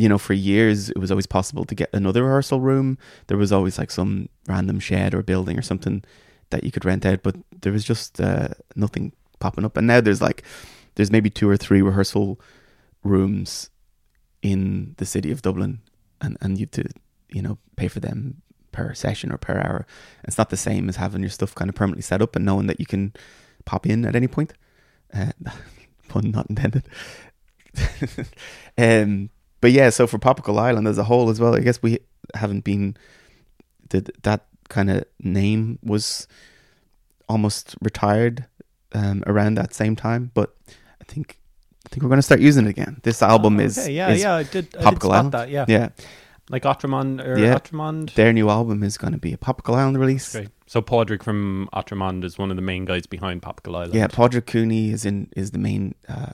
you know, for years it was always possible to get another rehearsal room. There was always like some random shed or building or something that you could rent out, but there was just uh, nothing popping up. And now there's like there's maybe two or three rehearsal rooms in the city of Dublin, and and you have to you know pay for them per session or per hour. It's not the same as having your stuff kind of permanently set up and knowing that you can pop in at any point. Uh, pun not intended. um, but yeah, so for Popical Island as a whole as well, I guess we haven't been that that kind of name was almost retired um, around that same time, but I think I think we're going to start using it again. This album Oh, is yeah, is yeah. I did. I did Popical spot Island. that. Yeah, yeah. like Ottermond or Yeah. Ottermond. Their new album is going to be a Popical Island release. Great. So Podrick from Ottermond is one of the main guys behind Popical Island. Yeah, Podrick Cooney is in is the main uh,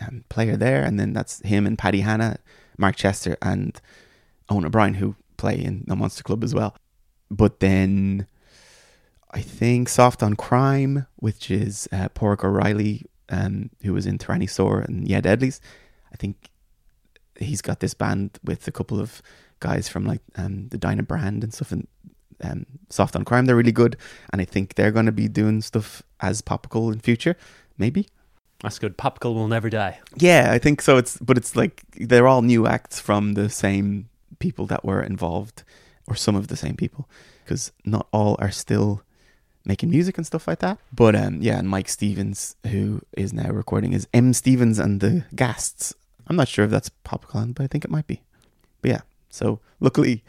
um, player there, and then that's him and Paddy Hanna, Mark Chester, and Owen O'Brien who play in the Monster Club as well. But then I think Soft on Crime, which is uh, O'Reilly, um, who was in Tyrannosaur and Yeah Deadlies. I think he's got this band with a couple of guys from like um, the Dyna brand and stuff, and um, Soft on Crime. They're really good, and I think they're going to be doing stuff as Popical in future, maybe. That's good. Popical will never die. Yeah, I think so. It's but it's like they're all new acts from the same people that were involved, or some of the same people, because not all are still making music and stuff like that. But um, yeah, and Mike Stevens, who is now recording, is M Stevens and the Gasts. I'm not sure if that's Popcorn, but I think it might be. But yeah, so luckily,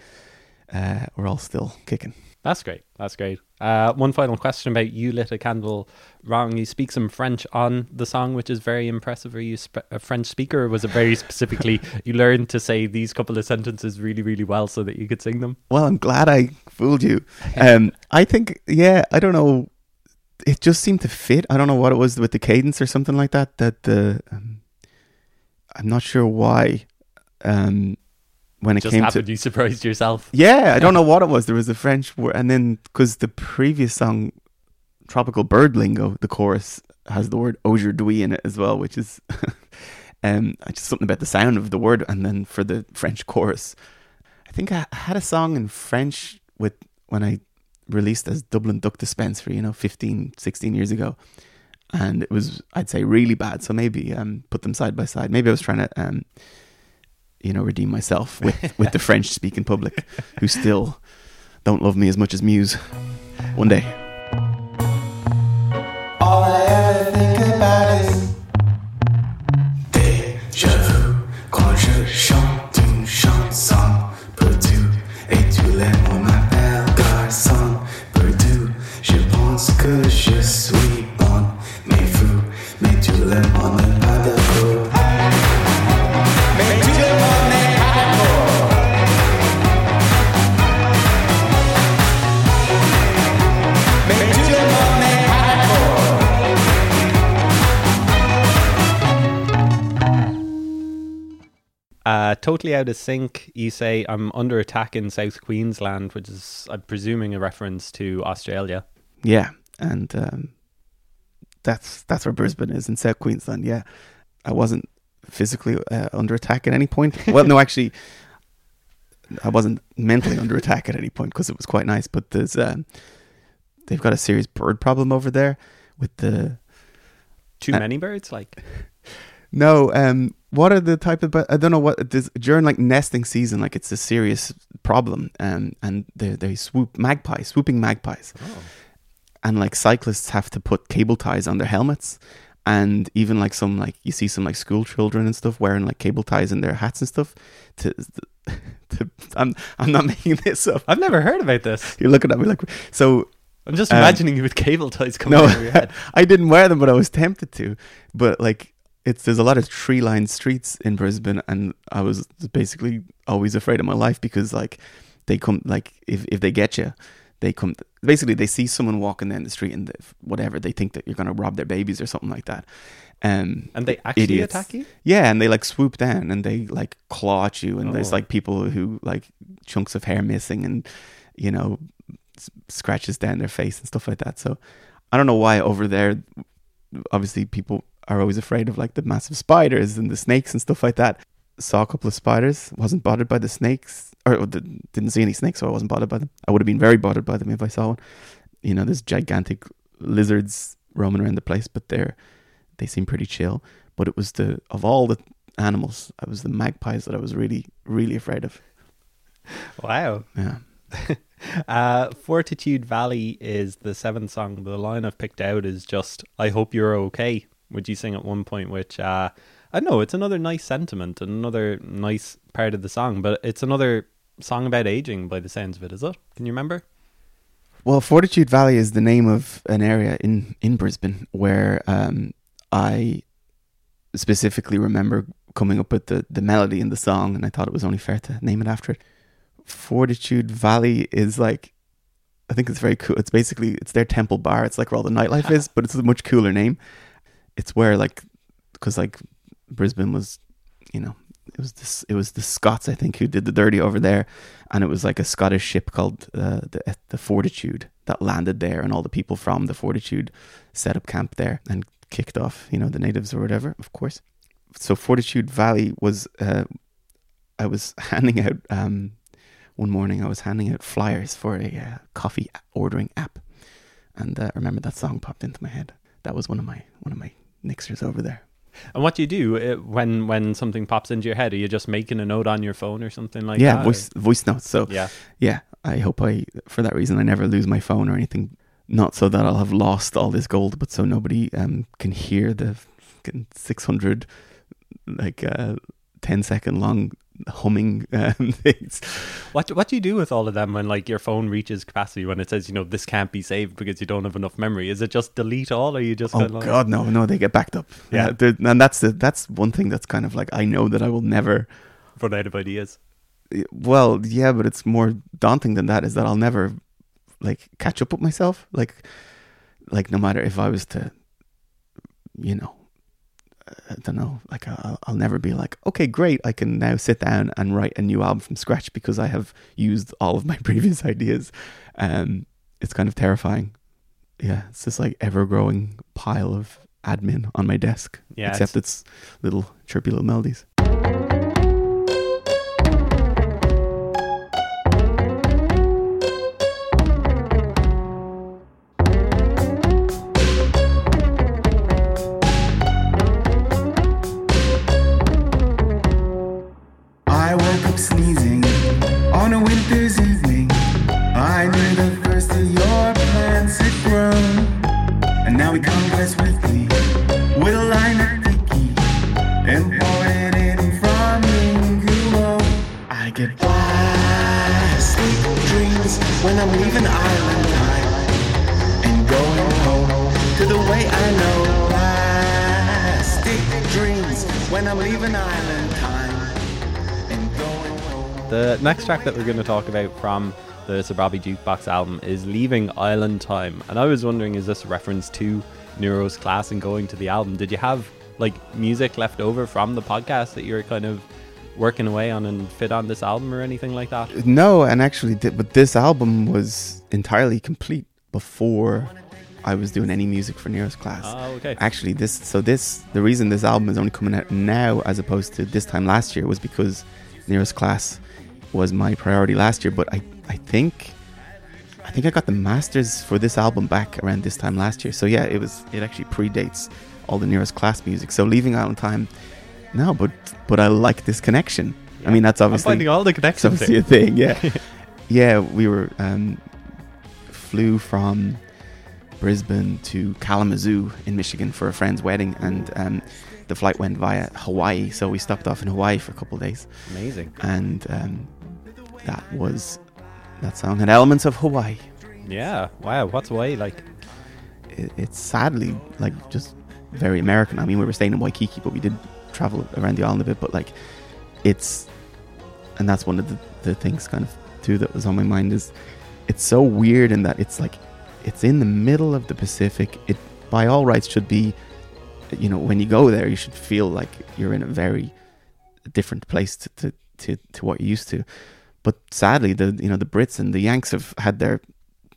uh, we're all still kicking. That's great. That's great. Uh, one final question about you lit a candle wrong. You speak some French on the song, which is very impressive. Are you sp- a French speaker, or was it very specifically you learned to say these couple of sentences really, really well so that you could sing them? Well, I'm glad I fooled you. Um, I think, yeah, I don't know. It just seemed to fit. I don't know what it was with the cadence or something like that. That the, um, I'm not sure why. Um, when it Just came to happened. You surprised yourself. yeah, I don't know what it was. There was a French word, and then because the previous song, "Tropical Bird Lingo," the chorus has the word "aujourd'hui" in it as well, which is um just something about the sound of the word. And then for the French chorus, I think I had a song in French with when I released as Dublin Duck Dispensary, you know, 15, 16 years ago. And it was, I'd say, really bad. So maybe um, put them side by side. Maybe I was trying to, um, you know, redeem myself with, with the French speaking public who still don't love me as much as Muse. One day. Uh, totally out of sync. You say I'm under attack in South Queensland, which is, I'm presuming, a reference to Australia. Yeah. And um, that's that's where Brisbane is in South Queensland. Yeah. I wasn't physically uh, under attack at any point. Well, no, actually, I wasn't mentally under attack at any point because it was quite nice. But there's um, they've got a serious bird problem over there with the Too Uh, many birds, like No, um, what are the type of? But I don't know what this, during like nesting season, like it's a serious problem. Um, and they they swoop magpies, swooping magpies, and like cyclists have to put cable ties on their helmets, and even like some like you see some like school children and stuff wearing like cable ties in their hats and stuff. To, to I'm I'm not making this up. I've never heard about this. You're looking at me like so. I'm just Um, imagining you with cable ties coming No, over your head. I didn't wear them, but I was tempted to. But like, it's there's a lot of tree lined streets in Brisbane, and I was basically always afraid of my life because like they come like if if they get you, they come basically they see someone walking down the street and whatever they think that you're gonna rob their babies or something like that. Um, And they actually idiots. attack you? Yeah, and they like swoop down and they like claw at you, and there's Oh. like people who like chunks of hair missing and you know s- scratches down their face and stuff like that. So I don't know why over there, obviously people are always afraid of like the massive spiders and the snakes and stuff like that. Saw a couple of spiders, wasn't bothered by the snakes, or didn't see any snakes, so I wasn't bothered by them. I would have been very bothered by them if I saw one. You know, there's gigantic lizards roaming around the place, but they're they seem pretty chill. But it was the of all the animals, it was the magpies that I was really really afraid of. Wow. Yeah. Uh, Fortitude Valley is the seventh song. The line I've picked out is just "I hope you're okay," which you sing at one point. Which uh, I know it's another nice sentiment and another nice part of the song, but it's another song about aging by the sounds of it. Is it? Can you remember? Well, Fortitude Valley is the name of an area in in Brisbane where um, I specifically remember coming up with the the melody in the song, and I thought it was only fair to name it after it. Fortitude Valley is like, I think it's very cool. It's basically it's their temple bar. It's like where all the nightlife is, but it's a much cooler name. It's where like, because like Brisbane was, you know, it was this it was the Scots I think who did the dirty over there, and it was like a Scottish ship called uh, the the Fortitude that landed there, and all the people from the Fortitude set up camp there and kicked off, you know, the natives or whatever, of course. So Fortitude Valley was, uh, I was handing out um, one morning. I was handing out flyers for a uh, coffee ordering app, and uh, I remember that song popped into my head. That was one of my one of my nixers over there. And what do you do uh, when when something pops into your head? Are you just making a note on your phone or something like yeah, that? Yeah, voice voice notes. So Yeah. yeah, I hope I, for that reason, I never lose my phone or anything. Not so that I'll have lost all this gold, but so nobody um, can hear the 600, like, uh, 10 second long humming um, things. What what do you do with all of them when like your phone reaches capacity when it says you know this can't be saved because you don't have enough memory? Is it just delete all, or you just Oh God, no, no, they get backed up. Yeah. Uh, and that's the, that's one thing that's kind of like I know that I will never. run out of ideas? Well, yeah, but it's more daunting than that. Is that I'll never like catch up with myself. Like, like no matter if I was to, you know, I don't know. Like I'll, I'll never be like, okay, great. I can now sit down and write a new album from scratch because I have used all of my previous ideas. Um, it's kind of terrifying. Yeah, it's this like ever growing pile of admin on my desk. Yeah, except it's little chirpy little melodies. When I'm leaving island time and going home. The next track that we're going to talk about from the Sir Bobby Jukebox album is Leaving Island Time. And I was wondering, is this a reference to Nero's class and going to the album? Did you have like music left over from the podcast that you're kind of working away on and fit on this album or anything like that? No, and actually, but this album was entirely complete before I was doing any music for Nero's class. Oh, okay. Actually, this so this the reason this album is only coming out now as opposed to this time last year was because Nero's class was my priority last year. But I I think I think I got the masters for this album back around this time last year. So yeah, it was it actually predates all the Nero's class music. So leaving out on Time, no, but but I like this connection. I mean, that's I'm obviously finding all the connections. obviously a thing, yeah. yeah, we were um, flew from Brisbane to Kalamazoo in Michigan for a friend's wedding, and um, the flight went via Hawaii. So we stopped off in Hawaii for a couple of days, Amazing. and um, that was that song had elements of Hawaii. Yeah. Wow. What's Hawaii like? It, it's sadly like just very American. I mean, we were staying in Waikiki, but we did travel around the island a bit. But like, it's and that's one of the, the things kind of too that was on my mind is it's so weird in that it's like it's in the middle of the Pacific. It by all rights should be, you know, when you go there, you should feel like you're in a very different place to to, to, to what you're used to. But sadly, the you know the Brits and the Yanks have had their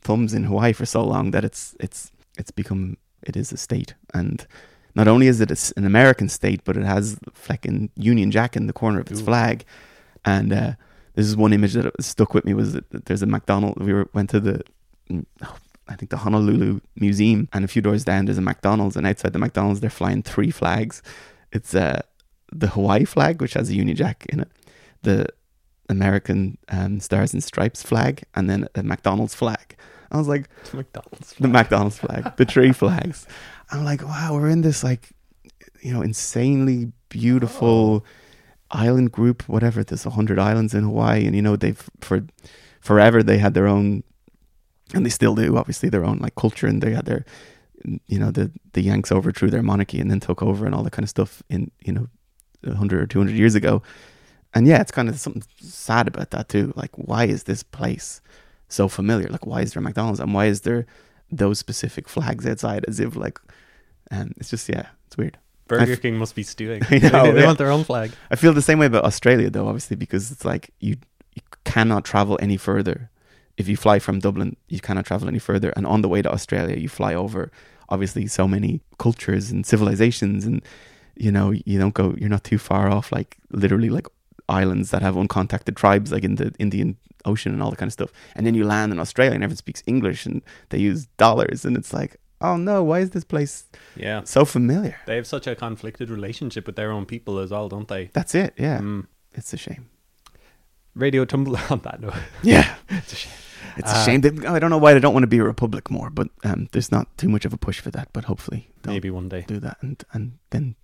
thumbs in Hawaii for so long that it's it's it's become it is a state and not only is it an American state, but it has flecking Union Jack in the corner of its Ooh. flag. And uh, this is one image that stuck with me was that there's a McDonald. We were, went to the, oh, I think the Honolulu Museum, and a few doors down there's a McDonald's, and outside the McDonald's they're flying three flags. It's uh, the Hawaii flag, which has a Union Jack in it, the American um, Stars and Stripes flag, and then a McDonald's flag. I was like, McDonald's. the McDonald's flag, the three flags. I'm like, wow, we're in this like, you know, insanely beautiful island group, whatever. There's a hundred islands in Hawaii, and you know they've for forever they had their own, and they still do, obviously their own like culture, and they had their, you know, the the Yanks overthrew their monarchy and then took over and all that kind of stuff in you know, a hundred or two hundred years ago, and yeah, it's kind of something sad about that too. Like, why is this place so familiar? Like, why is there McDonald's and why is there those specific flags outside as if like, um, it's just yeah, it's weird. Burger I- King must be stewing. I know, they, they yeah. want their own flag. I feel the same way about Australia though, obviously, because it's like you, you cannot travel any further. If you fly from Dublin, you cannot travel any further. And on the way to Australia, you fly over obviously so many cultures and civilizations, and you know you don't go. You're not too far off, like literally like islands that have uncontacted tribes, like in the Indian Ocean and all that kind of stuff. And then you land in Australia, and everyone speaks English, and they use dollars, and it's like, oh no, why is this place Yeah. so familiar? They have such a conflicted relationship with their own people as well, don't they? That's it. Yeah, Mm. it's a shame. Radio Tumble on that note. Yeah. It's a shame. It's a Uh, shame. That, I don't know why they don't want to be a republic more, but um, there's not too much of a push for that. But hopefully, they'll Maybe one day. do that and and then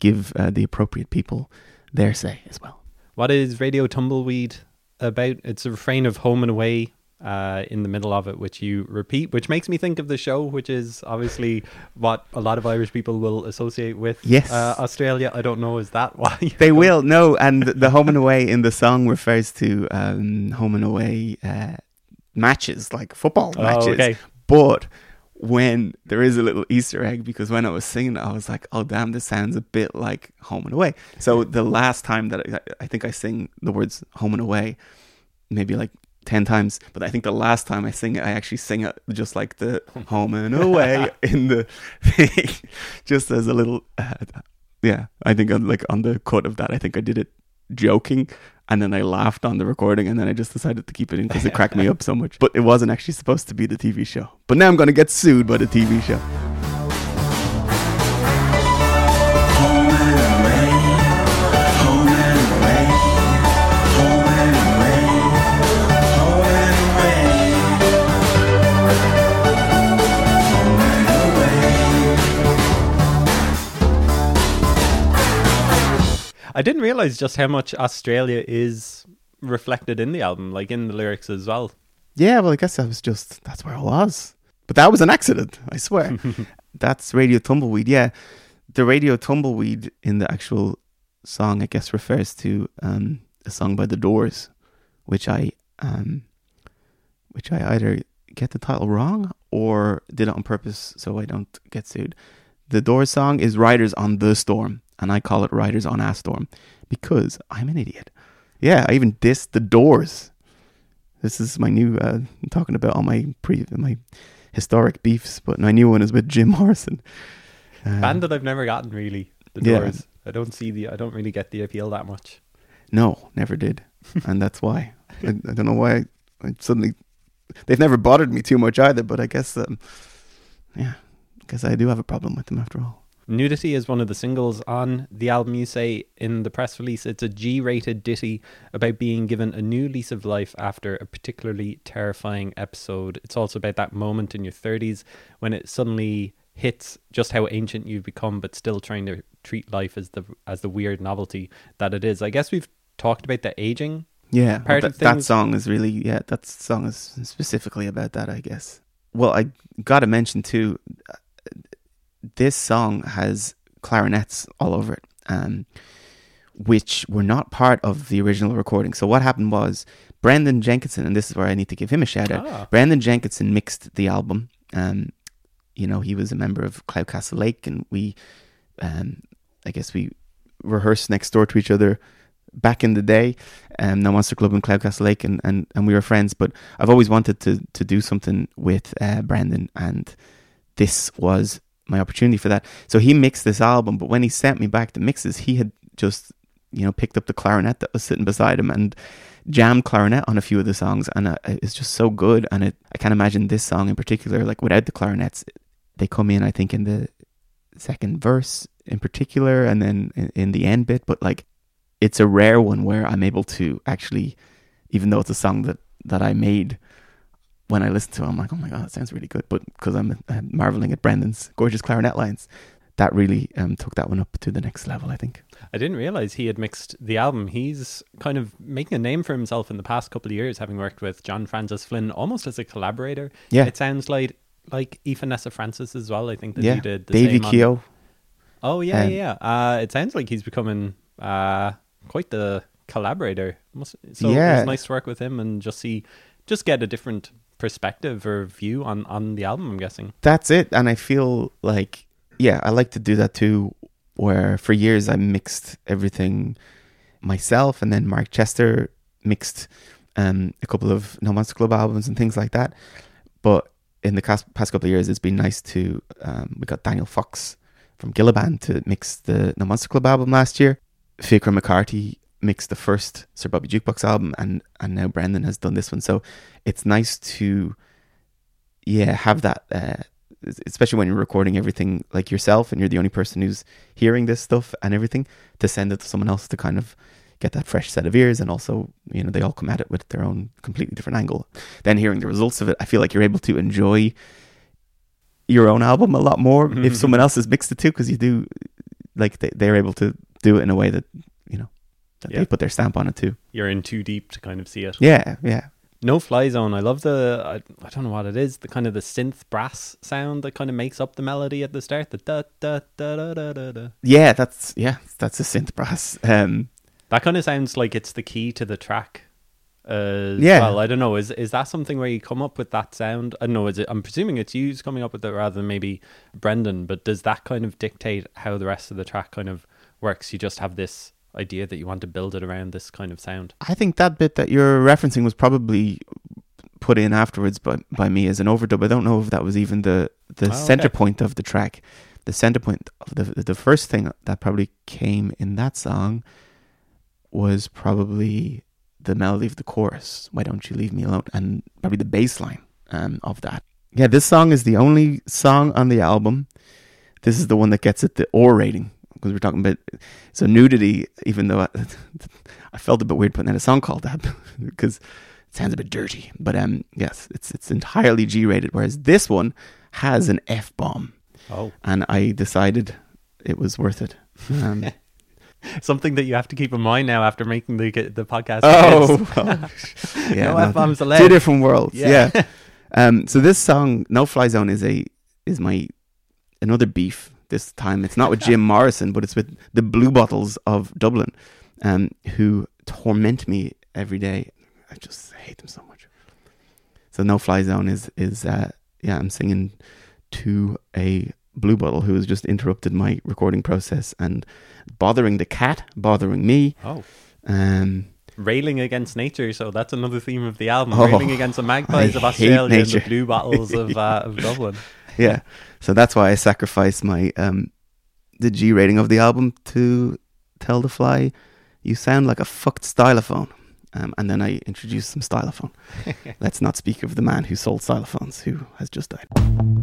give uh, the appropriate people their say as well. What is Radio Tumbleweed about? It's a refrain of home and away uh, in the middle of it, which you repeat, which makes me think of the show, which is obviously what a lot of Irish people will associate with Yes. uh, Australia. I don't know, is that why? They will no, and the home and away in the song refers to um, home and away uh, matches, like football Oh, matches. okay. But when there is a little Easter egg, because when I was singing, it, I was like, "Oh, damn, this sounds a bit like home and away." So the last time that I, I think I sing the words home and away, maybe like ten times, but I think the last time I sing it, I actually sing it just like the home and away in the thing, just as a little. Uh, yeah, I think on like on the cut of that, I think I did it joking, and then I laughed on the recording, and then I just decided to keep it in because it cracked me up so much. But it wasn't actually supposed to be the TV show. But now I'm gonna get sued by the TV show. I didn't realize just how much Australia is reflected in the album, like in the lyrics as well. Yeah, well, I guess I was just that's where I was. But that was an accident, I swear. that's Radio Tumbleweed. Yeah, the Radio Tumbleweed in the actual song, I guess, refers to um, a song by The Doors, which I um, which I either get the title wrong or did it on purpose so I don't get sued. The Doors song is Riders on the Storm, and I call it Riders on a Storm because I'm an idiot. Yeah, I even dissed The Doors. This is my new uh, I'm talking about all my pre my historic beefs, but my new one is with Jim Morrison. Uh, Band that I've never gotten really. The Yeah. Doors. I don't see the. I don't really get the appeal that much. No, never did, and that's why. I, I don't know why I, I suddenly. They've never bothered me too much either, but I guess, um, yeah, because I do have a problem with them after all. Nudity is one of the singles on the album. You say in the press release it's a G rated ditty about being given a new lease of life after a particularly terrifying episode. It's also about that moment in your 30s when it suddenly hits just how ancient you've become, but still trying to treat life as the as the weird novelty that it is. I guess we've talked about the aging. Yeah, Part of that, that song is really yeah. That song is specifically about that, I guess. Well, I got to mention too. This song has clarinets all over it, um, which were not part of the original recording. So what happened was Brendan Jenkinson, and this is where I need to give him a shout out. Ah. Brendan Jenkinson mixed the album. Um, you know, he was a member of Cloud Castle Lake, and we, um, I guess we rehearsed next door to each other back in the day. Um, No Monster Club in Cloud Castle Lake, and, and, and we were friends. But I've always wanted to to do something with uh, Brendan, and this was my opportunity for that. So he mixed this album, but when he sent me back the mixes, he had just you know picked up the clarinet that was sitting beside him and jammed clarinet on a few of the songs, and uh, it's just so good. And it, I can't imagine this song in particular, like without the clarinets, they come in. I think in the second verse in particular, and then in, in the end bit. But like, it's a rare one where I'm able to actually, even though it's a song that that I made. When I listen to it, I'm like, oh my god, that sounds really good. But because I'm uh, marveling at Brendan's gorgeous clarinet lines, that really um, took that one up to the next level. I think. I didn't realize he had mixed the album. He's kind of making a name for himself in the past couple of years, having worked with John Francis Flynn almost as a collaborator. Yeah. it sounds like like Vanessa Francis as well. I think that yeah, he did the Davy same on- Oh yeah, Um, yeah. yeah. Uh, it sounds like he's becoming uh, quite the collaborator. So it Yeah. was nice to work with him and just see, just get a different perspective or view on on the album. I'm guessing. That's it. And I feel like, yeah, I like to do that too. Where for years I mixed everything myself, and then Mark Chester mixed um, a couple of No Monster Club albums and things like that. But in the past, couple of years, it's been nice to. Um, we got Daniel Fox from Gilla Band to mix the No Monster Club album last year. Fiachra McCarthy mixed the first Sir Bobby Jukebox album, and and now Brendan has done this one. So it's nice to, yeah, have that. Uh, especially when you're recording everything like yourself and you're the only person who's hearing this stuff and everything to send it to someone else to kind of get that fresh set of ears and also you know they all come at it with their own completely different angle then hearing the results of it i feel like you're able to enjoy your own album a lot more if someone else has mixed it too because you do like they, they're able to do it in a way that you know that Yeah. they put their stamp on it too You're in too deep to kind of see it. yeah yeah No Fly Zone. I love the I, I don't know what it is. The kind of the synth brass sound that kind of makes up the melody at the start. The da da da da da da. da. yeah that's yeah that's a synth brass um That kind of sounds like it's the key to the track. Uh, Yeah. Well, I don't know. Is is that something where you come up with that sound? I don't know. Is it? I'm presuming it's you coming up with it rather than maybe Brendan. But does that kind of dictate how the rest of the track kind of works? You just have this idea that you want to build it around this kind of sound. I think that bit that you're referencing was probably put in afterwards by, by me as an overdub. I don't know if that was even the the Oh, center okay. point of the track. The center point of the the first thing that probably came in that song was probably the melody of the chorus. Why don't you leave me alone? And probably the bass line um, of that. Yeah, this song is the only song on the album. This is the one that gets it the or rating because we're talking about so nudity. Even though I, I felt a bit weird putting out a song called that because it sounds a bit dirty. But um, yes, it's it's entirely G rated. Whereas this one has an F bomb, Oh, and I decided it was worth it. Um, something that you have to keep in mind now after making the the podcast. oh, well, yeah, No no, F-bombs allowed. two different worlds. Yeah. Yeah. um. So this song, No Fly Zone, is a is my another beef. This time, it's not with Jim Morrison, but it's with the Blue Bottles of Dublin, um, who torment me every day. I just hate them so much. So No Fly Zone is is uh, yeah, I'm singing to a blue bottle who has just interrupted my recording process and bothering the cat, bothering me. oh. Um, Railing against nature, so that's another theme of the album. Oh, Railing against the magpies I of Australia and the blue bottles of uh, of Dublin. Yeah, so that's why I sacrifice my um, the G rating of the album to tell the fly, you sound like a fucked stylophone. Um, and then I introduce some stylophone. Let's not speak of the man who sold stylophones, who has just died.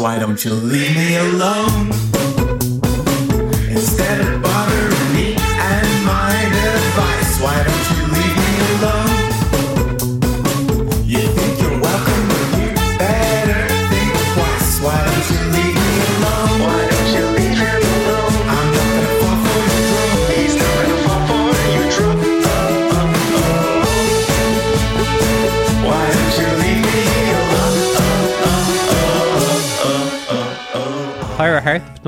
Why don't you leave me alone? Instead of bothering me and my advice, why don't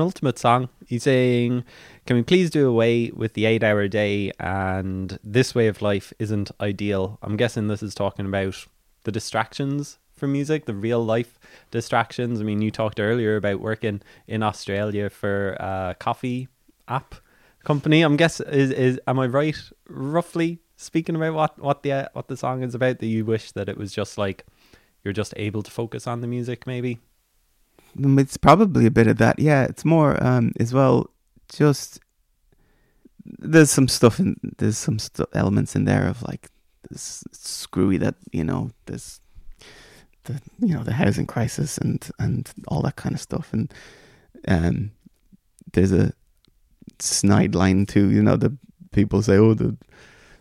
penultimate song. He's saying, Can we please do away with the eight hour day? And this way of life isn't ideal. I'm guessing this is talking about the distractions from music, the real life distractions. I mean, you talked earlier about working in Australia for a coffee app company. I'm guess is is am I right roughly speaking about what what the what the song is about that you wish that it was just like you're just able to focus on the music maybe? Mm, It's probably a bit of that. Yeah, it's more um as well. Just there's some stuff in there's some elements in there of like this screwy that you know this the you know the housing crisis and and all that kind of stuff and um there's a snide line too. You know the people say oh the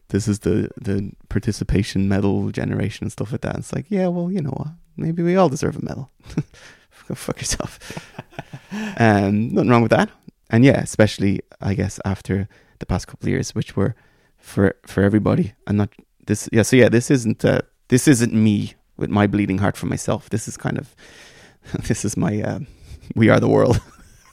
this is the the participation medal generation and stuff like that. It's like yeah well you know what maybe we all deserve a medal. Go fuck yourself. um, nothing wrong with that. And yeah, especially I guess after the past couple of years, which were for for everybody, and not this. Yeah, so yeah, this isn't uh, this isn't me with my bleeding heart for myself. This is kind of this is my uh, we are the world.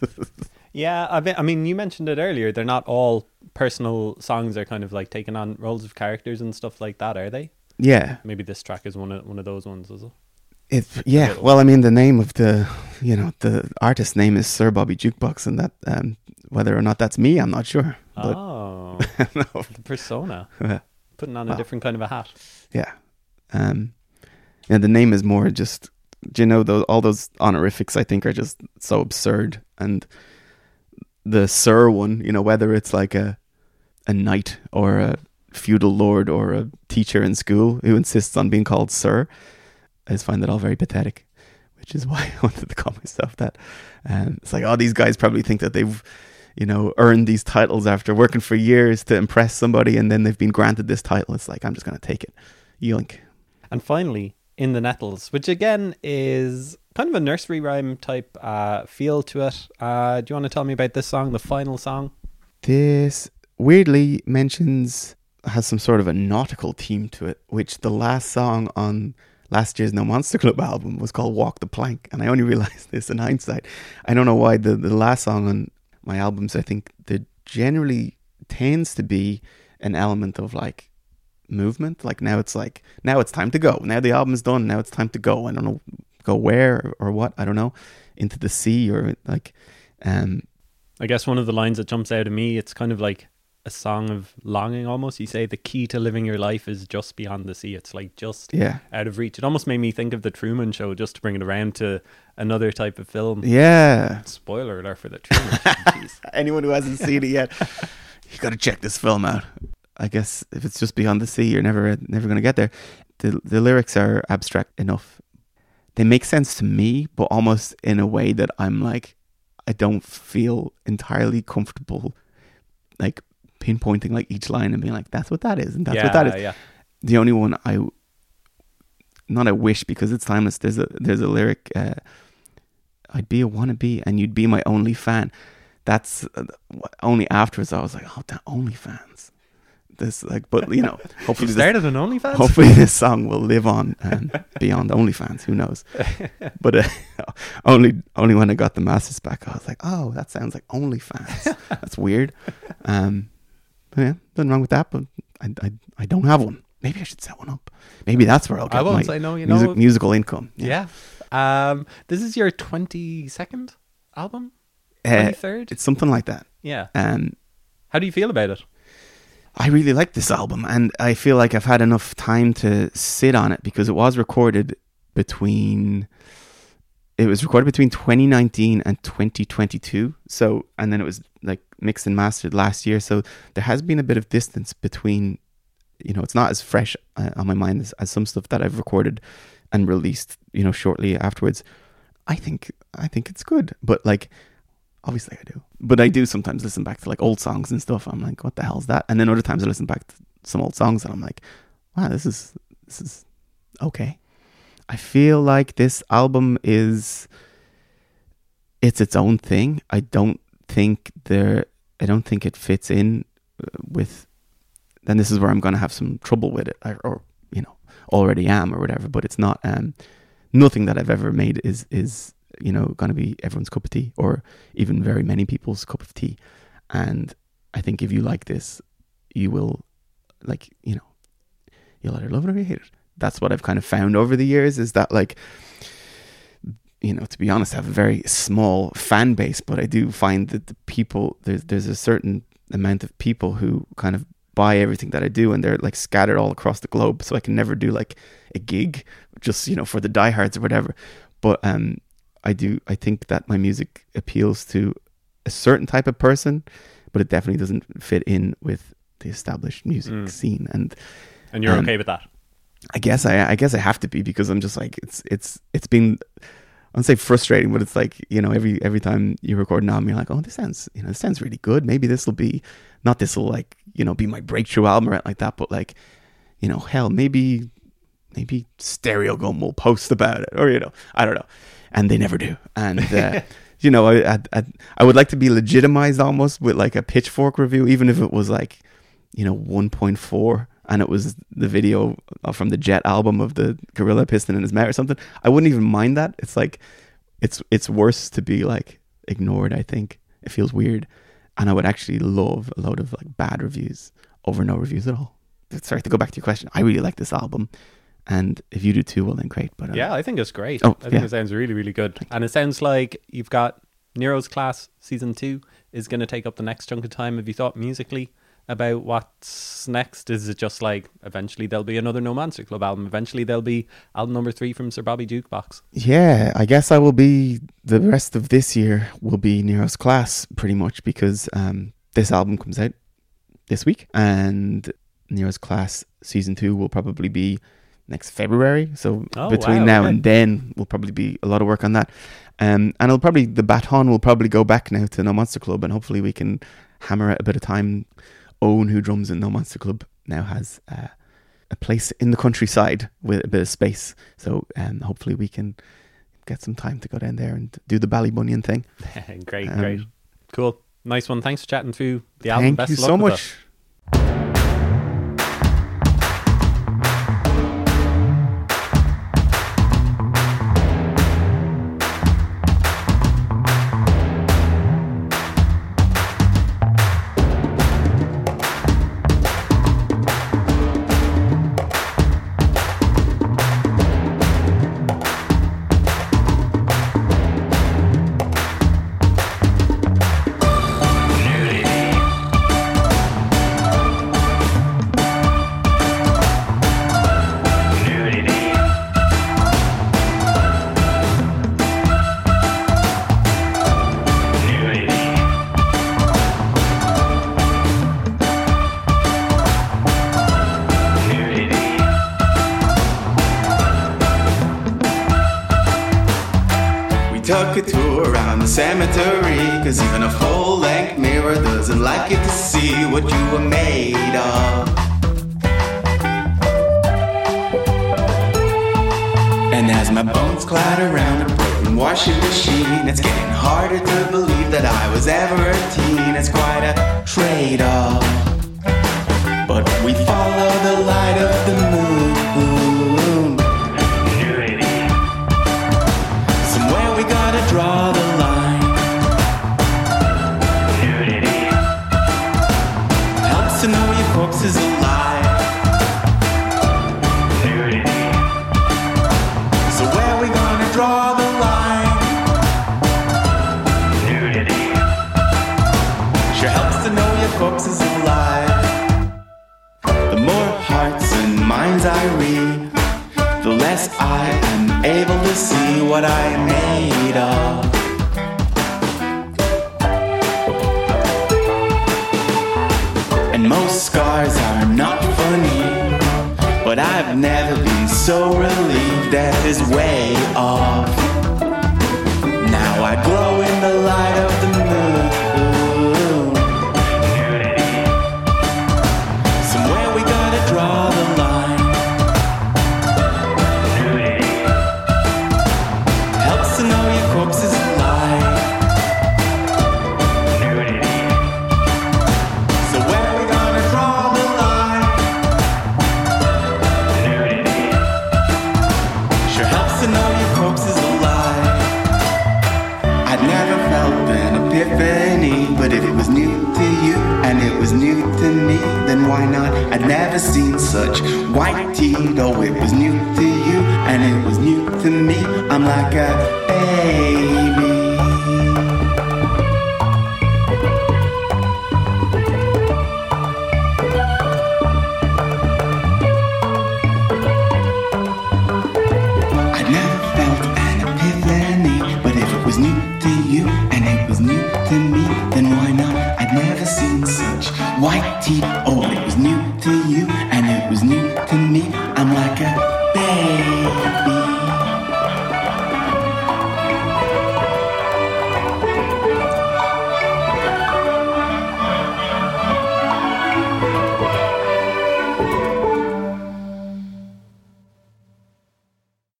Yeah, I, be, I mean, you mentioned it earlier. They're not all personal songs. They're kind of like taking on roles of characters and stuff like that, are they? yeah, Maybe this track is one of one of those ones, is it? It yeah. Well, I mean, the name of the you know the artist name is Sir Bobby Jukebox, and that um, whether or not that's me, I'm not sure. But oh, no. the persona Yeah. putting on a different kind of a hat. Yeah. Um yeah, the name is more just do you know those all those honorifics I think are just so absurd and the sir one, you know, whether it's like a a knight or a feudal lord or a teacher in school who insists on being called sir, I just find that all very pathetic. Which is why I wanted to call myself that. Um, it's like, oh, these guys probably think that they've, you know, earned these titles after working for years to impress somebody, and then they've been granted this title. It's like, I'm just going to take it. Yoink. And finally, In the Nettles, which again is kind of a nursery rhyme type uh, feel to it. Uh, do you want to tell me about this song, the final song? This weirdly mentions has some sort of a nautical theme to it, which the last song on last year's No Monster Club album was called Walk the Plank. And I only realized this in hindsight. I don't know why the, the last song on my albums, I think there generally tends to be an element of like movement. Like now it's like, now it's time to go. Now the album's done. Now it's time to go. I don't know, go where or what. I don't know. Into the sea or like, um, I guess one of the lines that jumps out of me, it's kind of like a song of longing almost. You say the key to living your life is just beyond the sea. It's like just yeah. out of reach. It almost made me think of the Truman Show, just to bring it around to another type of film. Yeah. Spoiler alert for the Truman Show. Anyone who hasn't seen it yet, you got to check this film out. I guess if it's just beyond the sea, you're never never going to get there. The the lyrics are abstract enough. They make sense to me, but almost in a way that I'm like, I don't feel entirely comfortable, like pinpointing like each line and being like, that's what that is, and that's yeah, what that is. yeah. The only one I, not I wish because it's timeless. There's a there's a lyric. Uh, I'd be a wannabe, and you'd be my only fan. That's uh, only afterwards I was like, oh, that OnlyFans. This like, but you know, You hopefully this, started an OnlyFans? hopefully this song will live on um, beyond OnlyFans. Who knows? But uh, only only when I got the masters back, I was like, oh, that sounds like OnlyFans. That's weird. Um, but yeah, nothing wrong with that. But I, I I don't have one. Maybe I should set one up. Maybe that's where I'll get I won't my say no, you music, know. musical income. Yeah. Um, this is your 22nd album? Uh, 23rd? it's something like that. yeah. Um, How do you feel about it? I really like this album, and I feel like I've had enough time to sit on it because it was recorded between it was recorded between 2019 and 2022. So, and then it was like mixed and mastered last year. So there has been a bit of distance between, you know, it's not as fresh uh, on my mind as, as some stuff that I've recorded and released, you know, shortly afterwards. I think, I think it's good, but like, obviously I do, but I do sometimes listen back to like old songs and stuff. I'm like, what the hell's that? And then other times I listen back to some old songs and I'm like, wow, this is, this is okay. I feel like this album is it's its own thing. I don't think there I don't think it fits in uh, with then this is where I'm going to have some trouble with it or, or you know, already am or whatever, but it's not um nothing that I've ever made is is you know going to be everyone's cup of tea or even very many people's cup of tea. And I think if you like this, you will like, you know, you'll either love it or you hate it that's what I've kind of found over the years is that like you know to be honest I have a very small fan base but I do find that the people there's there's a certain amount of people who kind of buy everything that I do and they're like scattered all across the globe so I can never do like a gig just you know for the diehards or whatever but um I do I think that my music appeals to a certain type of person but it definitely doesn't fit in with the established music Mm. scene and And you're Um, okay with that? I guess I I guess I have to be because I'm just like it's it's it's been I don't say frustrating, but it's like you know every every time you record an album, you're like, oh, this sounds you know this sounds really good. Maybe this will be not this will like you know be my breakthrough album or anything like that, but like you know hell maybe maybe Stereogum will post about it or you know I don't know, and they never do. And uh, you know I, I I I would like to be legitimized almost with like a Pitchfork review, even if it was like you know 1.4 and it was the video from the Jet album of the gorilla piston in his mouth or something, I wouldn't even mind that. It's like it's it's worse to be like ignored. I think it feels weird, and I would actually love a load of like bad reviews over no reviews at all. Sorry to go back to your question. I really like this album, and if you do too, well then great. But uh, Yeah, I think it's great. Oh, I think yeah. it sounds really, really good. And it sounds like you've got Nero's Class season two is going to take up the next chunk of time. Have you thought musically about what's next? Is it just like eventually there'll be another No Monster Club album? Eventually there'll be album number three from Sir Bobby Jukebox. Yeah, I guess I will be the rest of this year will be Nero's class pretty much because um, this album comes out this week and Nero's class season two will probably be next February. So Oh, between wow, now okay. and then will probably be a lot of work on that. Um, and it'll probably the baton will probably go back now to No Monster Club and hopefully we can hammer out a bit of time. Owen, who drums in No Monster Club, now has uh, a place in the countryside with a bit of space. So um, hopefully we can get some time to go down there and do the Ballybunion thing. great, Um, great. Cool. Nice one. Thanks for chatting through the album. Thank Best you of luck so much.